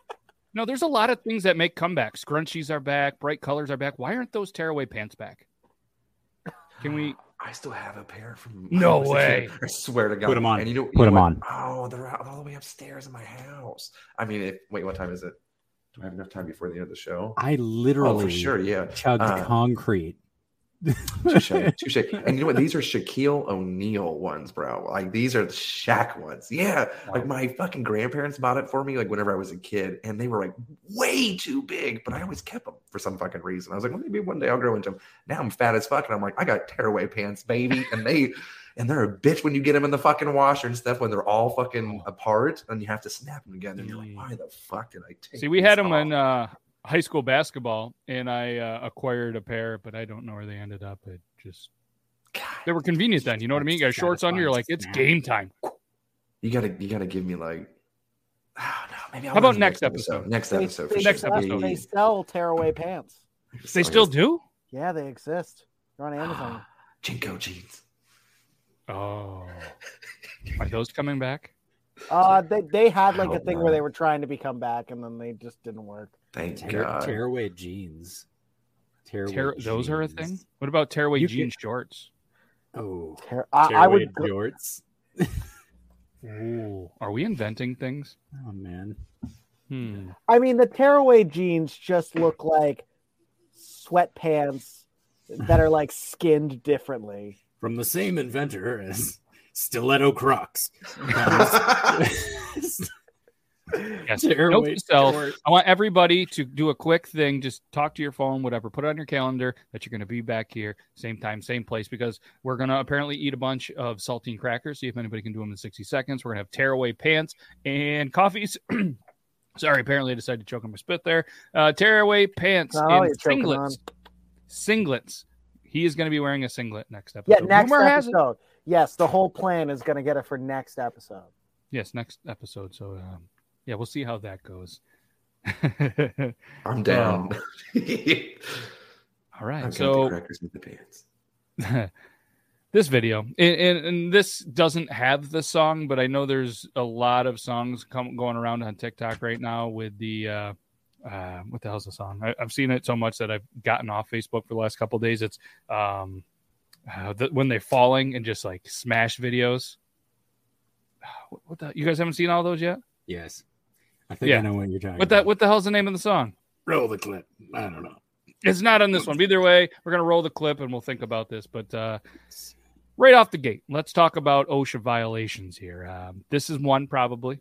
No, there's a lot of things that make comebacks. Scrunchies are back, bright colors are back. Why aren't those tearaway pants back? Can we? [SIGHS] I still have a pair from. No I way. I swear to God. Put 'em on. And you know, you Put know 'em what? on. Oh, they're out all the way upstairs in my house. I mean, if, wait, what time is it? Do I have enough time before the end of the show? I literally oh, for sure, yeah. chugged Uh, concrete. Touche, touche. And you know what? These are Shaquille O'Neal ones, bro. Like these are the Shaq ones. Yeah. Like my fucking grandparents bought it for me, like whenever I was a kid, and they were like way too big, but I always kept them for some fucking reason. I was like, well, maybe one day I'll grow into them. Now I'm fat as fuck, and I'm like, I got tearaway pants, baby, and they. And they're a bitch when you get them in the fucking washer and stuff when they're all fucking apart and you have to snap them together. And you're like, why the fuck did I take See, we had them off? in uh, high school basketball, and I uh, acquired a pair, but I don't know where they ended up. It just they were convenient then. You know what I mean? You got shorts on, you're like, it's game time. You gotta you gotta give me like maybe I'll How about wait next episode? Next They- episode. they, for Next sure. episode. They sell tearaway pants. They still do? Yeah, they exist. They're on Amazon. [GASPS] JNCO jeans. Oh, are [LAUGHS] those coming back? Uh, they they had like a thing not. where they were trying to become back, and then they just didn't work. Thank Tear, God. tearaway jeans. Tearaway Tear, those are a thing. What about tearaway You jean shorts? Oh, Tear- I, I tearaway would. [LAUGHS] jorts. Ooh, are we inventing things? Oh man. Hmm. I mean, the tearaway jeans just look like sweatpants that are like skinned differently. From the same inventor as [LAUGHS] stiletto Crocs. [LAUGHS] Yes. Tearaway Note to self. I want everybody to do a quick thing. Just talk to your phone, whatever. Put it on your calendar that you're going to be back here, same time, same place, because we're going to apparently eat a bunch of saltine crackers. See if anybody can do them in 60 seconds. We're going to have tearaway pants and coffees. [CLEARS THROAT] Sorry, apparently I decided to choke on my spit there. Uh, tearaway pants Oh, and you're choking on. singlets. Singlets. He is going to be wearing a singlet next episode. Yeah, next Rumor has episode. Yes, the whole plan is going to get it for next episode. Yes, next episode. So, um, yeah, we'll see how that goes. [LAUGHS] I'm down. [LAUGHS] All right. So the crackers in the pants. [LAUGHS] this video and, and, and this doesn't have the song but i know there's a lot of songs come, going around on tiktok right now with the uh uh what the hell's the song I, i've seen it so much that i've gotten off facebook for the last couple of days it's um uh, the, when they're falling and just like smash videos [SIGHS] what, what the you guys haven't seen all those yet Yes. I think Yeah. I know what you're talking what that what the hell's the name of the song Roll the clip. I don't know. It's not on this one. Either way, we're gonna roll the clip and we'll think about this. But uh, right off the gate, let's talk about OSHA violations here. Um, this is one probably.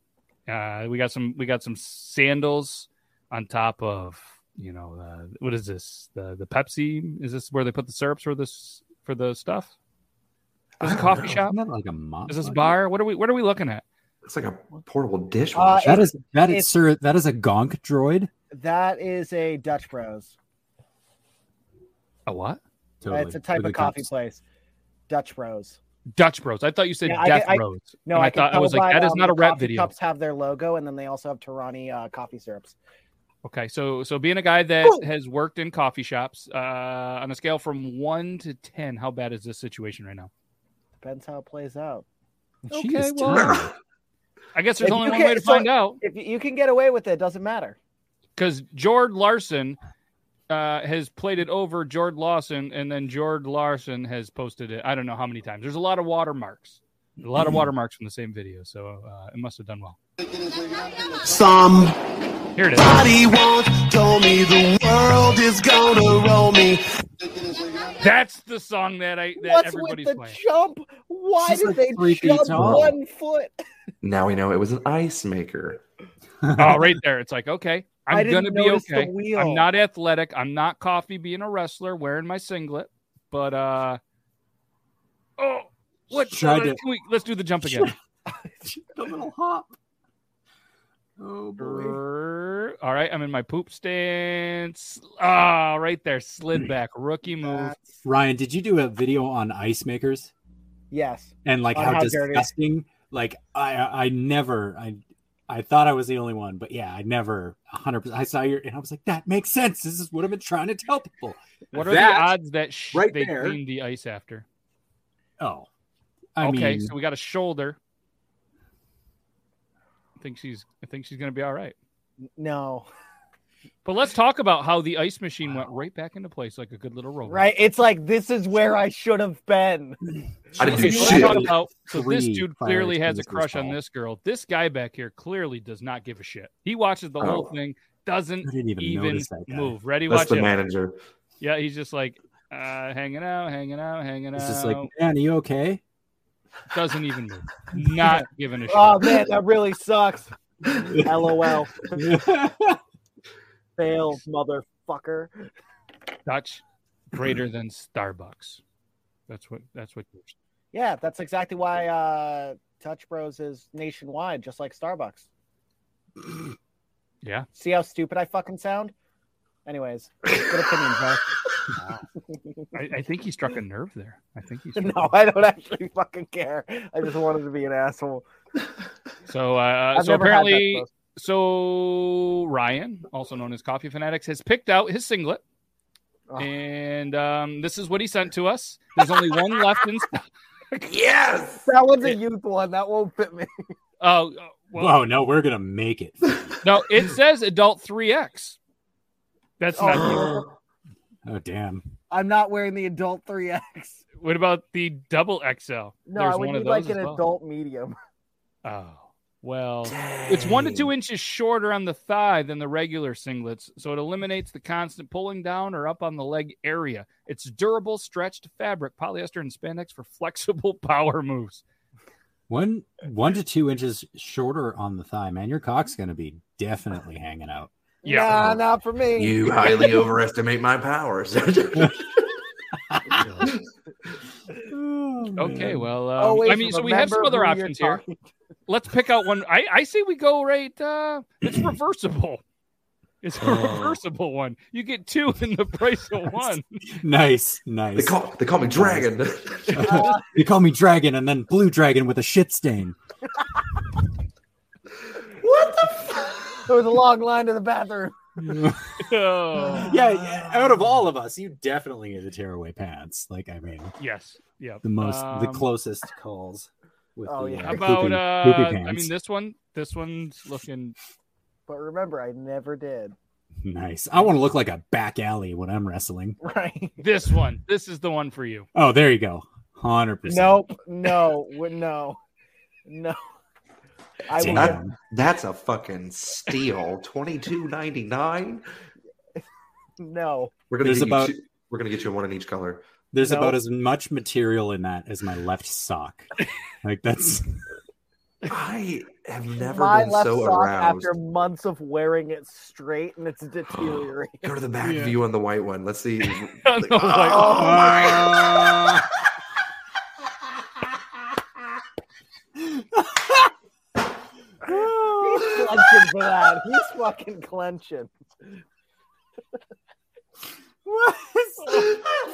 Uh, we got some. We got some sandals on top of you know uh, what is this? The the Pepsi? Is this where they put the syrups for this for the stuff? Is this a I don't coffee know. shop? Isn't that like a mop Is this bucket? bar? What are we? What are we looking at? It's like a portable dishwasher. That is that is sir. That is a gonk droid. That is a Dutch Bros. A what? Totally. It's a type With of coffee cups. place. Dutch Bros. Dutch Bros. I thought you said Yeah, I Death can- I- Bros. No, And I, I thought I was like, by, that is um, not a rap rep coffee video. Cups have their logo, and then they also have Torani uh, coffee syrups. Okay, so so being a guy that has worked in coffee shops, uh, on a scale from one to ten, how bad is this situation right now? Depends how it plays out. Okay, well, terrible. I guess there's If only one way to so find out If you, you can get away with it, it doesn't matter. because Jord Larson uh, has played it over Jord Lawson, and then Jord Larson has posted it. I don't know how many times. There's a lot of watermarks, a lot of watermarks from the same video, so uh, it must have done well. Some Here it is. Body once told me the world is gonna roll me. That's the song that I that What's with the playing. jump? Why She's did like they three feet jump tall. one foot? Now we know it was an ice maker. [LAUGHS] oh, right there. It's like, okay, I I'm gonna be okay. I'm not athletic. I'm not coffee being a wrestler wearing my singlet. But uh oh what Tried uh, to- can we let's do the jump [LAUGHS] again. a little hop. Oh boy. All right, I'm in my poop stance. Ah, right there, slid back, rookie move. Ryan, did you do a video on ice makers Yes. and like On how, how dirty- disgusting? Like I, I never, I, I thought I was the only one, but yeah, I never, hundred percent. I saw your, and I was like, that makes sense. This is what I've been trying to tell people. What are That- the odds that sh- right they there- cleaned the ice after? Oh, I okay, mean, so we got a shoulder. I think she's I think she's gonna be all right. No. [LAUGHS] But let's talk about how the ice machine went right back into place like a good little robot. Right? It's like this is where I should have been. I didn't Okay, do so let's shit. talk about so this dude clearly has a extinguishers crush on this girl. This guy back here clearly does not give a shit. He watches the whole Oh. thing, doesn't even even, notice that guy. move. Ready? That's Watch the it. manager. Yeah, he's just like uh, hanging out, hanging out, hanging out. It's just like, man, are you okay? Doesn't even move. [LAUGHS] Not giving a shit. Oh man, that really sucks. [LAUGHS] LOL. [LAUGHS] Fail, motherfucker. Dutch greater than Starbucks. That's what. That's what. You're... Yeah, that's exactly why uh, Dutch Bros is nationwide, just like Starbucks. Yeah. See how stupid I fucking sound? Anyways, good opinion, huh? I, I think he struck a nerve there. I think he's. [LAUGHS] no, I don't actually fucking care. I just wanted to be an asshole. So, uh, I've so never had that apparently, so Ryan, also known as Coffee Fanatics, has picked out his singlet, Oh. and um, this is what he sent to us. There's only one left in stock. [LAUGHS] Yes, that one's a youth one. That won't fit me. [LAUGHS] Oh, uh, well, Whoa, no, we're gonna make it. no, it says adult 3X. That's not. Oh. Damn. I'm not wearing the adult 3X. What about the double XL? No, There's I would one of need like an well. adult medium. [LAUGHS] Oh, well, it's one to two inches shorter on the thigh than the regular singlets, so it eliminates the constant pulling down or up on the leg area. It's durable, stretched fabric, polyester, and spandex for [LAUGHS] flexible power moves. One one to two inches shorter on the thigh, man. Your cock's gonna be definitely hanging out. Nah, not for me. You [LAUGHS] highly overestimate my powers. [LAUGHS] Okay, well, um, Always I mean, so we have some other options here. [LAUGHS] Let's pick out one. I, I say we go right. Uh, it's reversible. It's a Oh. reversible one. You get two in the price of one. Nice, nice. They call they call me Dragon. they call me dragon and then blue dragon with a shit stain. [LAUGHS] There was a long line to the bathroom. [LAUGHS] Oh. yeah, yeah, out of all of us, you definitely need to tear away pants. Like, I mean, Yes. Yeah. the most, the Um, closest calls. With Oh, the, yeah. uh, about poopy- uh poopy I mean this one this one's looking But remember, I never did. nice. I want to look like a back alley when I'm wrestling. [LAUGHS] Right. this one. This is the one for you. Oh, there you go. Hundred percent. Nope. No. No. No. I will That- that's a fucking steal. Twenty two ninety nine. no. We're gonna There's get about- you we're gonna get you one in each color. There's No. about as much material in that as my left sock. Like that's I have never My been left so sock aroused. after months of wearing it straight and it's deteriorating. Go to the back Yeah. view on the white one. Let's see. [LAUGHS] On the oh, white my ah. He's clenching for that. He's fucking clenching. [LAUGHS]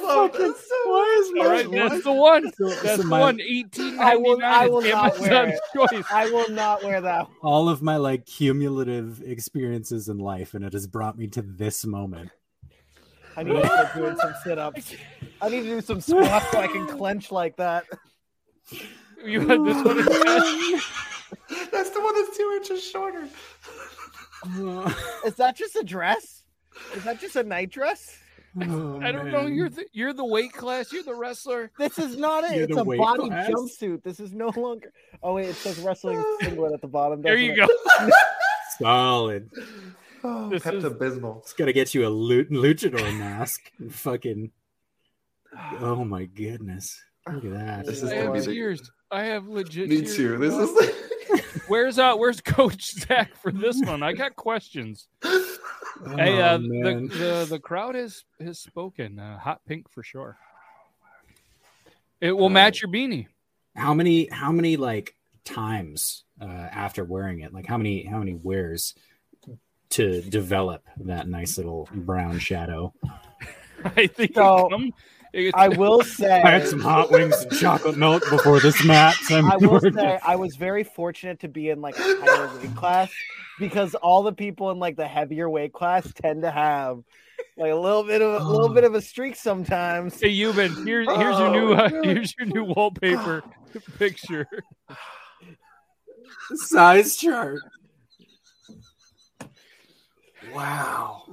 All right, that's the one. That's so the my- one. Eighteen I will. ninety I will nine. not wear it. choice. I will not wear that. all of my like cumulative experiences in life, and it has brought me to this moment. I need to start doing some [LAUGHS] sit-ups. I need to do some squats so I can clench like that. You had this one. [LAUGHS] instead? [LAUGHS] That's the one that's two inches shorter. Is that just a dress? Is that just a night dress? Oh, I don't know. You're the you're the weight class. You're the wrestler. This is not it. You're It's a body class? jumpsuit. This is no longer. Oh wait, it says wrestling singlet at the bottom. There you it? go. [LAUGHS] solid. Oh, This is- Pepto Bismol. It's gotta get you a luchador mask. and [LAUGHS] fucking. Oh my goodness! Look at that. This is I gonna be have the. I have legit. Me tears. too. This is. Where's uh Where's [LAUGHS] Coach Zach for this one? I got questions. hey, uh, Oh, the, the the crowd has has spoken. Uh, hot pink for sure. It will match your beanie. how many how many like times uh, after wearing it like how many how many wears to develop that nice little brown shadow [LAUGHS] I think it So, come- it- I will say. [LAUGHS] i had some hot wings and chocolate milk before this match [LAUGHS] I'm I will doing say. I was very fortunate to be in like a higher weight class because all the people in like the heavier weight class tend to have like a little bit of a little bit of a streak sometimes. Hey, Euban, here's here's your new uh, Oh, here's your new wallpaper [SIGHS] picture. size chart Wow.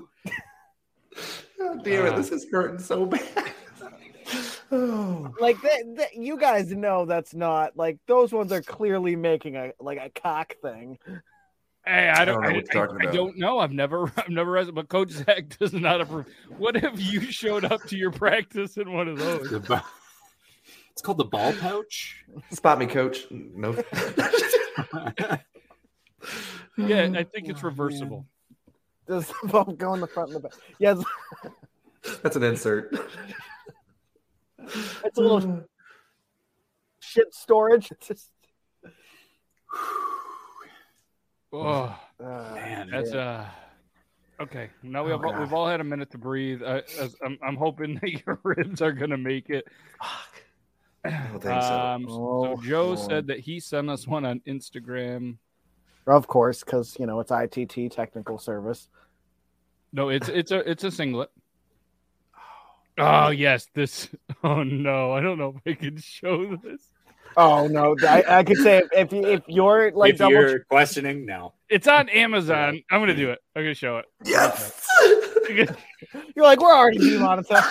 God [LAUGHS] damn it! Uh, This is hurting so bad. [SIGHS] Like that, that, you guys know that's not like those ones are clearly making a like a cock thing. Hey, I don't, I don't know I, what you're talking I- I about. don't know. I've never, [LAUGHS] I've never read but Coach Zach [LAUGHS] does not approve. What if you showed up to your practice in one of those? It's called the ball pouch. Spot me, coach. No. [LAUGHS] Yeah, I think it's reversible. Does the ball go in the front and the back? Yes. That's an insert. It's a little shit storage. It's [LAUGHS] just Oh man, that's uh okay. Now we Oh, have all, we've all had a minute to breathe. As, I'm, I'm hoping [LAUGHS] that your ribs are gonna make it. [CLEARS THROAT] I don't so. Um, Oh, so Joe Lord. said that he sent us one on Instagram. of course, because you know it's ITT technical service. No, it's it's a it's a singlet. Oh yes, this. [LAUGHS] Oh no, I don't know if I can show this. Oh no, I, I could say if if, you- if you're like if double, you're questioning, no. It's on Amazon. I'm gonna do it. I'm gonna show it. Yes. [LAUGHS] you're like we're already demonetized.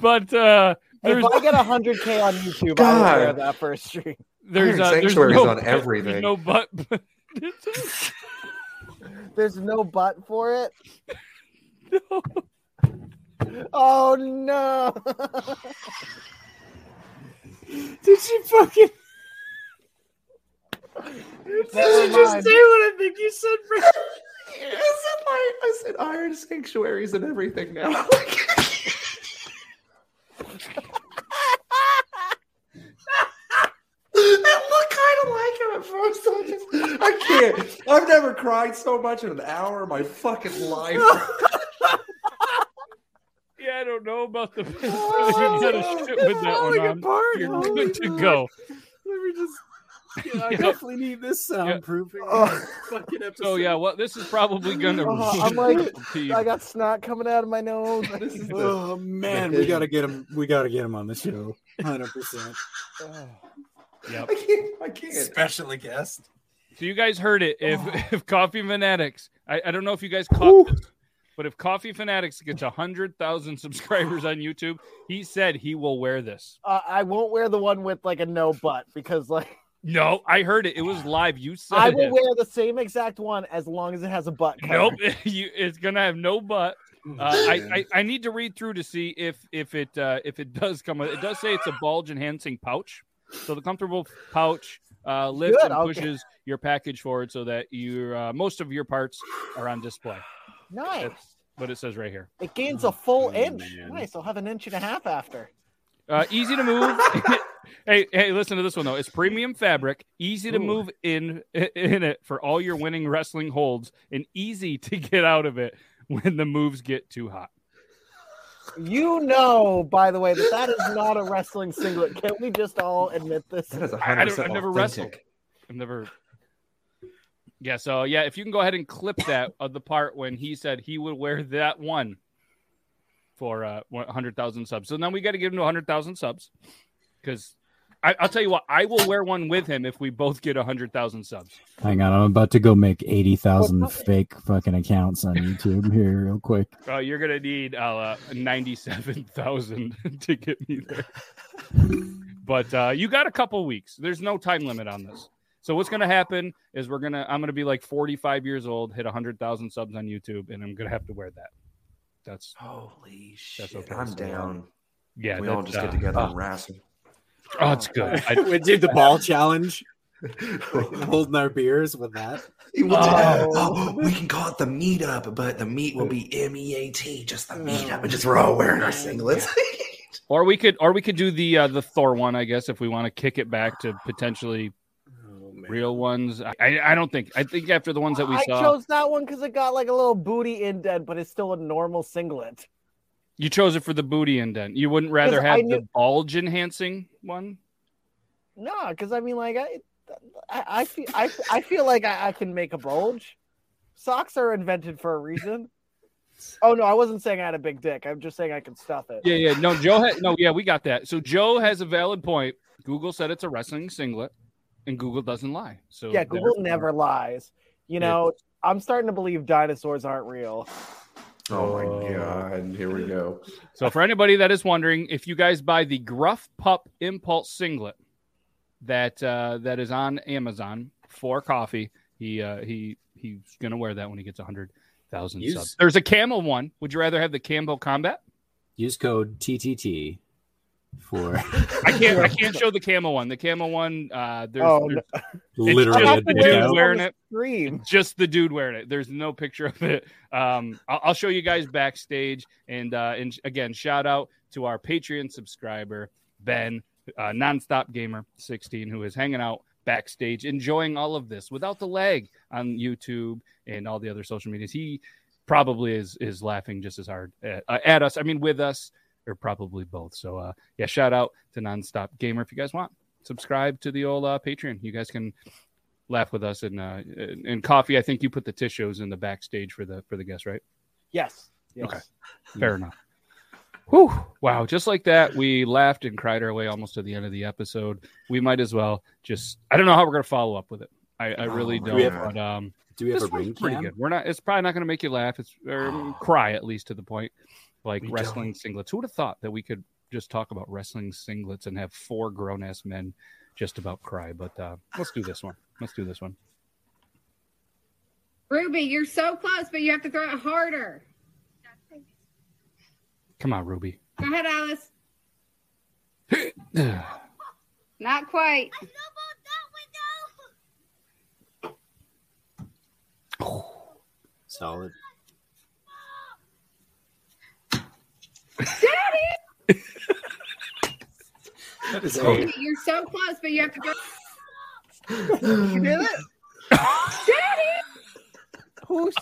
But uh if there's I get hundred k on YouTube, I will wear that for a stream. there's, Iron uh, there's no, on everything. There's no [LAUGHS] but. There's no butt for it. Oh no! Did she fucking? Never Did you just say what I think you said? I said like I said iron sanctuaries and everything now. [LAUGHS] That looked kind of like him at first. I, just, I can't. I've never cried so much in an hour of my fucking life. [LAUGHS] Yeah, I don't know about the. [LAUGHS] [LAUGHS] Oh, you gotta shit with that one on. You're good to go. Let me just. Yeah, I Yeah. definitely need this soundproofing. Oh. Fucking episode. So yeah, well, this is probably gonna. Oh, I'm like. I got snot coming out of my nose. [LAUGHS] Oh man, we gotta get him. We gotta get him on the show. Hundred percent. [SIGHS] Yep. I can't. I can't. Special guest. So you guys heard it. If Oh. [SIGHS] if Coffee Fanatics, I, I don't know if you guys caught this, but if Coffee Fanatics gets a hundred thousand subscribers on YouTube, he said he will wear this. Uh, I won't wear the one with like a no butt because like No, I heard it. It was live. You said I will it. wear the same exact one as long as it has a butt. cover. Nope, [LAUGHS] you, it's gonna have no butt. Uh, I, I I need to read through to see if if it uh, if it does come. with- It does say it's a bulge enhancing pouch, so the comfortable pouch uh, lifts Good, and okay. pushes your package forward so that your uh, most of your parts are on display. Nice. That's what it says right here. It gains a full Oh, inch. man. Nice. I'll have an inch and a half after. Uh, easy to move. [LAUGHS] [LAUGHS] hey, hey, listen to this one though. It's premium fabric, easy to Ooh. move in [LAUGHS] in it for all your winning wrestling holds, and easy to get out of it when the moves get too hot. You know, by the way, that that is not a wrestling singlet. Can we just all admit this? That is I, I don't, 100% I've never authentic. wrestled. I've never. Yeah, so yeah, if you can go ahead and clip that of the part when he said he would wear that one for uh 100,000 subs. So then we got to give him to 100,000 subs because I'll tell you what, I will wear one with him if we both get 100,000 subs. Hang on, I'm about to go make eighty thousand fake fucking accounts on YouTube here, real quick. [LAUGHS] Oh, you're gonna need uh, 97,000 [LAUGHS] to get me there. [LAUGHS] but uh, you got a couple weeks. There's no time limit on this. So what's gonna happen is we're gonna I'm gonna be like 45 years old, hit 100,000 subs on YouTube, and I'm gonna have to wear that. That's holy shit. That's okay. I'm So, down. Yeah, we all that's, just get together oh. and wrestle. Oh, it's good. I, [LAUGHS] we did the ball challenge, [LAUGHS] holding our beers with that. Oh. oh, we can call it the meetup, but the meet will be M E A T, just the meetup, and just we're all wearing our singlets. [LAUGHS] or we could or we could do the uh, the Thor one, I guess, if we want to kick it back to potentially real ones. I, I don't think I think after the ones that we I saw, I chose that one because it got like a little booty indent, but it's still a normal singlet. you chose it for the booty indent. You wouldn't rather have knew- the bulge enhancing one. No, because I mean, like I, I, I feel, I, I feel like I, I can make a bulge. Socks are invented for a reason. Oh no, I wasn't saying I had a big dick. I'm just saying I can stuff it. Yeah, yeah. No, Joe. Had, no, yeah, we got that. So Joe has a valid point. Google said it's a wrestling singlet, and Google doesn't lie. So yeah, Google therefore- never lies. You know, I'm starting to believe dinosaurs aren't real. oh my god, here we go. So for anybody that is wondering, if you guys buy the Gruff Pup Impulse singlet, that uh, that is on Amazon for coffee. He uh, he he's gonna wear that when he gets hundred thousand subs. There's a camel one. Would you rather have the Campbell Combat? Use code TTT for I can't. I [LAUGHS] can't show the camel one. The camel one. Uh, there's, Oh, there's no. Literally just a the dude wearing it. Stream. Just the dude wearing it. There's no picture of it. Um, I'll, I'll show you guys backstage. And uh, and again, shout out to our Patreon subscriber Ben, uh, nonstop gamer 16, who is hanging out backstage, enjoying all of this without the lag on YouTube and all the other social medias. He probably is is laughing just as hard at, uh, at us. I mean, with us, or probably both. So uh, yeah, shout out to nonstop gamer if you guys want. Subscribe to the old uh, Patreon. You guys can laugh with us and uh, and coffee. I think you put the tishos in the backstage for the for the guests, right? Yes. yes. Okay. Fair enough. Whew. Wow. Just like that, we laughed and cried our way almost to the end of the episode. We might as well just, I don't know how we're going to follow up with it. I, I really Oh, don't. do we have- but, um, do we have this a ring pretty cam? good. We're not, it's probably not going to make you laugh. It's, or [SIGHS] cry at least to the point like We wrestling singlets. Who would have thought that we could just talk about wrestling singlets and have four grown ass men just about cry? But, uh, let's do this one. Let's do this one. Ruby, you're so close, but you have to throw it harder. Come on, Ruby. Go ahead, Alice. [CLEARS THROAT] Not quite. Solid. Daddy! [LAUGHS] That is Ruby, you're so close, but you have to go. you did it. Daddy! Who's?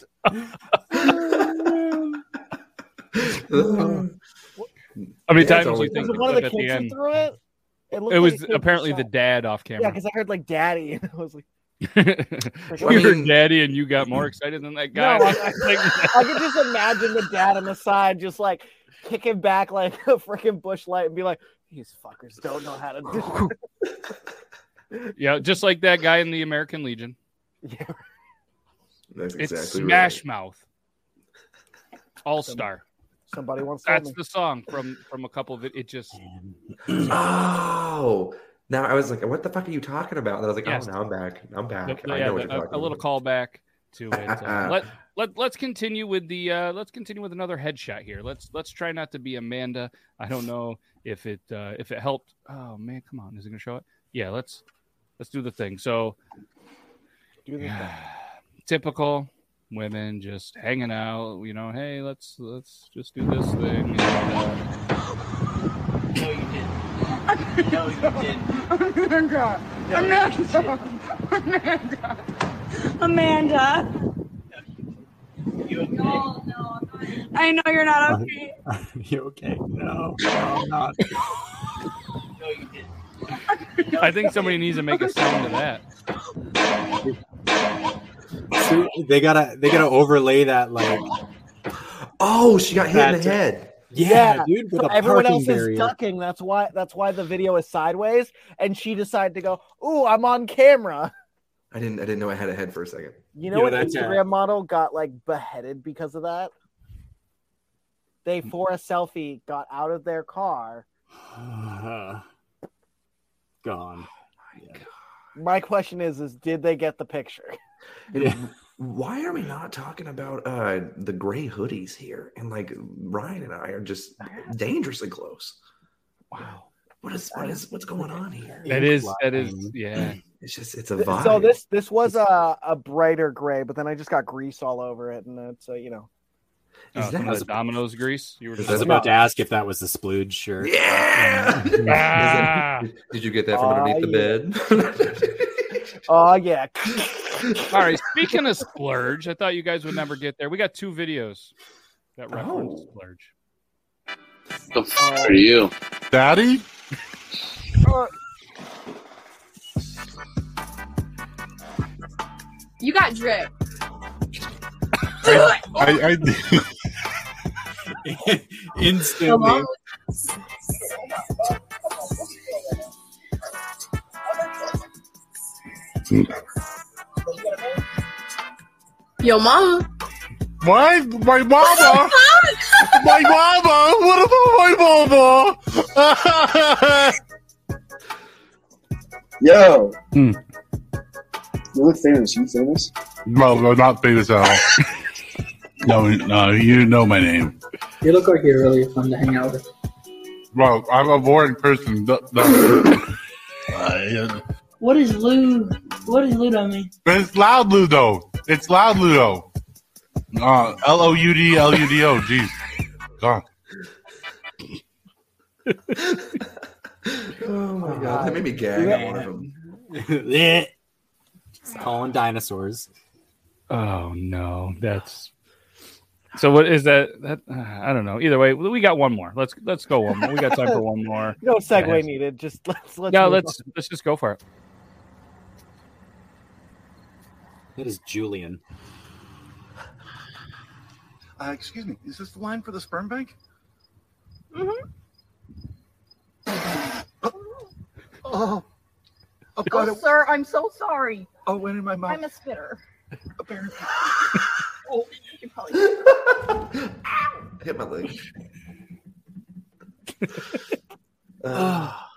How many times it's do you think Was it one of clip the at the kids who end? threw it? looked It was a kid apparently the dad off camera. Yeah, because I heard like daddy, [LAUGHS] and I was like, [LAUGHS] you heard daddy and you got more excited than that guy. no, I, I, I could just imagine the dad on the side just like kicking back like [LAUGHS] a freaking Busch Light and be like, these fuckers don't know how to do. [LAUGHS] it. yeah, just like that guy in the American Legion. [LAUGHS] Yeah. That's It's exactly Smash right. Mouth. All Star. Somebody once told That's me. the song from from a couple of it. It just [CLEARS THROAT] Oh, now I was like, what the fuck are you talking about? And I was like, Yes. oh, now I'm back. I'm back. the- I yeah, know what the- you're a, talking a little about. callback to it. Uh, let let let's continue with the uh, let's continue with another headshot here. Let's let's try not to be Amanda. I don't know if it uh, if it helped. Oh man, come on, is it gonna show it? Yeah, let's let's do the thing. So Do the thing. [SIGHS] typical women just hanging out. You know, hey, let's let's just do this thing. And, [GASPS] uh, No, you didn't. No, you [LAUGHS] didn't. Amanda! Amanda! Amanda! Amanda! You okay? No, no, I know you're not uh, okay. [LAUGHS] you okay? No, no, I'm not. No, you didn't. I think somebody needs to make a sound to that. So they gotta they gotta overlay that like Oh, she got hit in the head. yeah, dude with so a everyone else barrier. is ducking. That's why. That's why the video is sideways, and she decided to go. Ooh, I'm on camera. I didn't. I didn't know I had a head for a second. You know Yeah, what that's- Instagram model got like beheaded because of that? They Hmm. for a selfie got out of their car. [SIGHS] Gone. My question is: Is did they get the picture? [LAUGHS] And Why are we not talking about uh the gray hoodies here? And like Ryan and I are just dangerously close. Wow. What is what is what's going on here? That is that is yeah. It's just it's a Th- vibe. So this this was a, a brighter gray, but then I just got grease all over it, and it's uh, you know. Oh, some of the Domino's grease. You were I was about to ask if that was the splooge shirt. Yeah. Ah! Did, did you get that from underneath the bed? Oh [LAUGHS] yeah. All right. Speaking of splurge, I thought you guys would never get there. We got two videos that reference Oh. splurge. The f- are you? Daddy? You got drip. I, I, I [LAUGHS] Instantly. Yo, mama. My my mama. my mama. What about my mama? [LAUGHS] Yo, Hmm. You look famous. You famous? No, no, not famous at all. no, no, you know my name. You look like you're really fun to hang out with. Well, I'm a boring person. No, no. Uh, [LAUGHS] What is Lou? What does Ludo mean? it's loud Ludo. It's loud Ludo. Uh, L O U D L U D O. Jeez. God. [LAUGHS] Oh my god, that made me gag at one of them. [LAUGHS] yeah. Calling dinosaurs. Oh no, that's so. What is that? That uh, I don't know. Either way, we got one more. Let's let's go one more. We got time for one more. [LAUGHS] No segue Yes. needed. Just let's let's. No, let's on. let's just go for it. That is Julian. Uh, excuse me. Is this the line for the sperm bank? Mm-hmm. Oh. Oh, Oh, God. it- sir, I'm so sorry. Oh, went in my mouth. I'm a spitter. Apparently. [LAUGHS] oh, you probably. Hit my leg. [LAUGHS] Ah.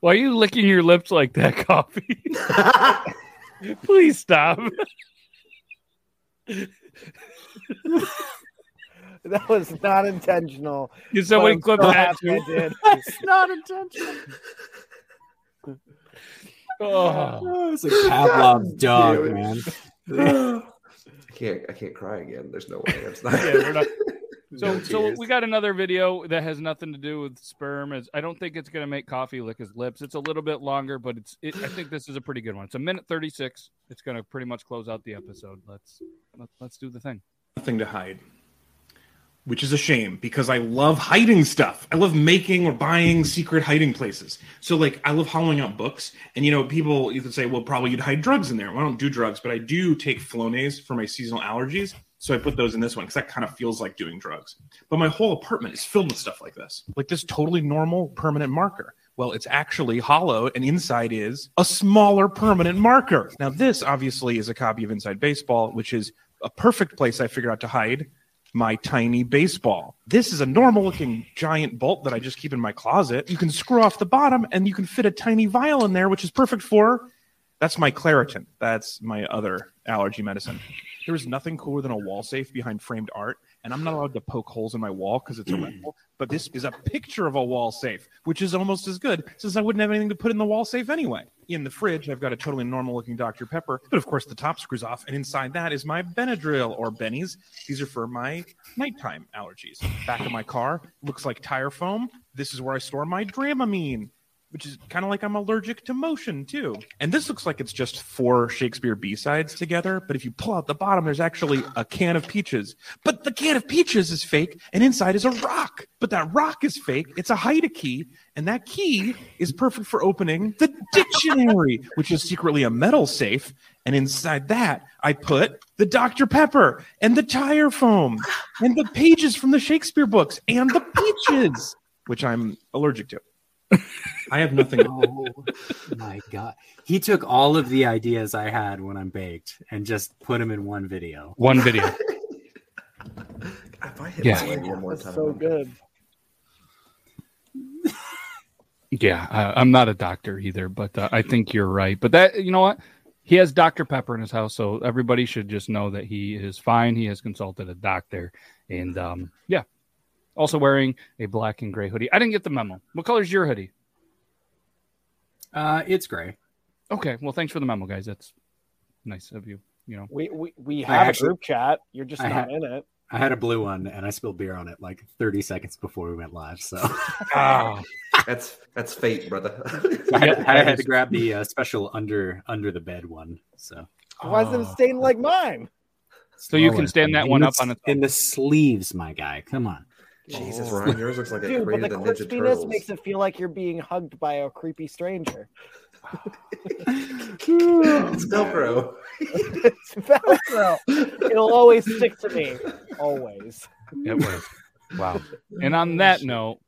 Why are you licking your lips like that, coffee? [LAUGHS] Please stop. That was not intentional. Can somebody but I'm clip so that happy too? I did. It's not intentional. Oh, [LAUGHS] it's like Pavlov's [LAUGHS] dog, man. [LAUGHS] I can't. I can't cry again. There's no way. It's not. Yeah, we're not- So, No so we got another video that has nothing to do with sperm. Is I don't think it's gonna make coffee lick his lips. It's a little bit longer, but it's. It, I think this is a pretty good one. It's a minute thirty six. It's gonna pretty much close out the episode. Let's let, let's do the thing. nothing to hide, which is a shame because I love hiding stuff. I love making or buying secret hiding places. So, like, I love hollowing out books. And, you know, people, you could say, well, probably you'd hide drugs in there. Well, I don't do drugs, but I do take Flonase for my seasonal allergies. So I put those in this one because that kind of feels like doing drugs. But my whole apartment is filled with stuff like this, like this totally normal permanent marker. Well, it's actually hollow, and inside is a smaller permanent marker. Now, this obviously is a copy of Inside Baseball, which is a perfect place I figured out to hide my tiny baseball. This is a normal looking giant bolt that I just keep in my closet. You can screw off the bottom and you can fit a tiny vial in there, which is perfect for that's my Claritin. That's my other allergy medicine. There is nothing cooler than a wall safe behind framed art, and I'm not allowed to poke holes in my wall because it's a [CLEARS THROAT] rental. But this is a picture of a wall safe, which is almost as good since I wouldn't have anything to put in the wall safe anyway. In the fridge, I've got a totally normal looking Dr. Pepper, but of course the top screws off, and inside that is my Benadryl or Bennies. These are for my nighttime allergies. Back of my car looks like tire foam. This is where I store my Dramamine which is kind of like I'm allergic to motion too. And this looks like it's just four Shakespeare B-sides together, but if you pull out the bottom, there's actually a can of peaches. But the can of peaches is fake, and inside is a rock. But that rock is fake. It's a hide a key, and that key is perfect for opening the dictionary, which is secretly a metal safe. And inside that, I put the Dr. Pepper and the tire foam and the pages from the Shakespeare books and the peaches, which I'm allergic to. I have nothing. Oh my god. He took all of the ideas I had when I'm baked and just put them in one video. One video. [LAUGHS] If I hit Yeah. my one more time, so I'm good. Yeah, I, I'm not a doctor either, but uh, I think you're right. But that, you know what? He has Dr. Pepper in his house, so everybody should just know that he is fine. He has consulted a doctor, and um, yeah, also wearing a black and gray hoodie. I didn't get the memo. What color is your hoodie? Uh, it's gray. Okay, well, thanks for the memo, guys. That's nice of you. You know, We we, we I have actually- a group chat. You're just I not had- in it. I had a blue one and I spilled beer on it like 30 seconds before we went live. So [LAUGHS] [LAUGHS] Ah. That's that's fate, brother. [LAUGHS] I, had, Yeah, I had to grab the uh, special under under the bed one. So Why isn't it Oh. stained like mine? so you Oh, can stand that in one the up on s- its in the sleeves, my guy. Come on. Jesus, Ryan, yours looks like it Dude, but created the the Ninja crispiness Turtles. makes it feel like you're being hugged by a creepy stranger. [LAUGHS] It's Velcro. it's Velcro. It'll always stick to me. Always. It was. Wow. And on oh, that note,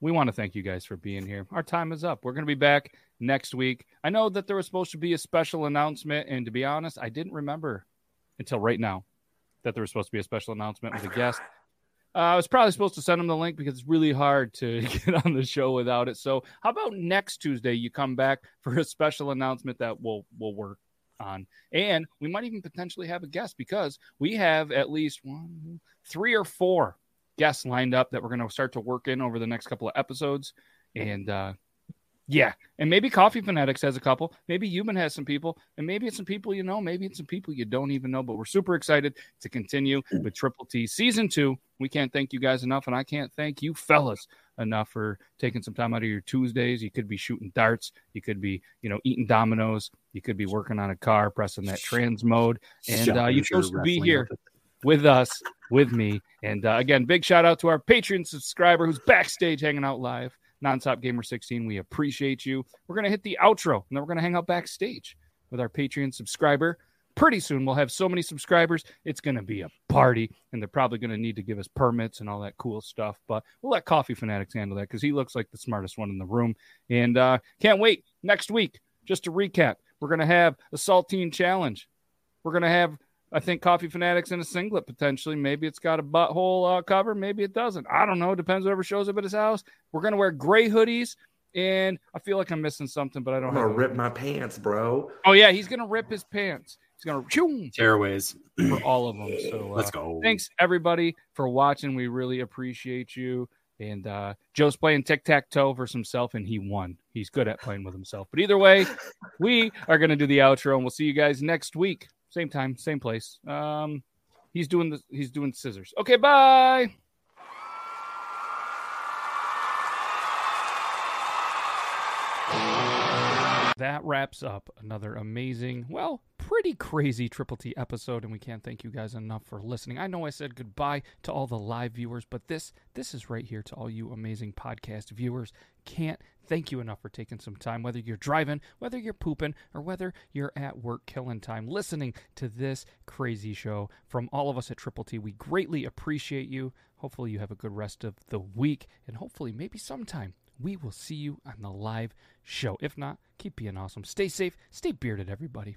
we want to thank you guys for being here. Our time is up. We're going to be back next week. I know that there was supposed to be a special announcement, and to be honest, I didn't remember until right now that there was supposed to be a special announcement with a guest. Uh, I was probably supposed to send him the link because it's really hard to [LAUGHS] get on the show without it. So, how about next Tuesday you come back for a special announcement that we'll we'll work on, and we might even potentially have a guest because we have at least one, three or four guests lined up that we're going to start to work in over the next couple of episodes, and uh, yeah, and maybe Coffee Fanatics has a couple. Maybe Human has some people, and maybe it's some people you know. Maybe it's some people you don't even know. But we're super excited to continue with Triple T season two. We can't thank you guys enough, and I can't thank you fellas enough for taking some time out of your Tuesdays. You could be shooting darts, you could be, you know, eating dominoes, you could be working on a car, pressing that trans mode, and uh, you chose to be here with us, with me. And uh, again, big shout out to our Patreon subscriber who's backstage hanging out live. Nonstop Gamer 16, we appreciate you. We're going to hit the outro and then we're going to hang out backstage with our Patreon subscriber. Pretty soon we'll have so many subscribers, it's going to be a party, and they're probably going to need to give us permits and all that cool stuff. But we'll let Coffee Fanatics handle that because he looks like the smartest one in the room. And uh, can't wait next week. Just to recap, we're going to have a Saltine Challenge. We're going to have I think Coffee Fanatics in a singlet potentially. Maybe it's got a butthole uh, cover. Maybe it doesn't. I don't know. Depends whoever shows up at his house. We're gonna wear gray hoodies, and I feel like I'm missing something, but I don't. I'm have gonna a- rip my pants, bro. Oh yeah, he's gonna rip his pants. He's gonna choom Tearaways for all of them. So [CLEARS THROAT] uh, Let's go. Thanks everybody for watching. We really appreciate you. And uh, Joe's playing tic tac toe versus himself, and he won. He's good at playing with himself. But either way, we are going to do the outro, and we'll see you guys next week, same time, same place. Um, he's doing the he's doing scissors. Okay, bye. That wraps up another amazing, well, pretty crazy Triple T episode, and we can't thank you guys enough for listening. I know I said goodbye to all the live viewers, but this this is right here to all you amazing podcast viewers. Can't thank you enough for taking some time, whether you're driving, whether you're pooping, or whether you're at work killing time, listening to this crazy show. From all of us at Triple T, we greatly appreciate you. Hopefully, you have a good rest of the week, and hopefully, maybe sometime we will see you on the live show. If not, keep being awesome. Stay safe, stay bearded, everybody.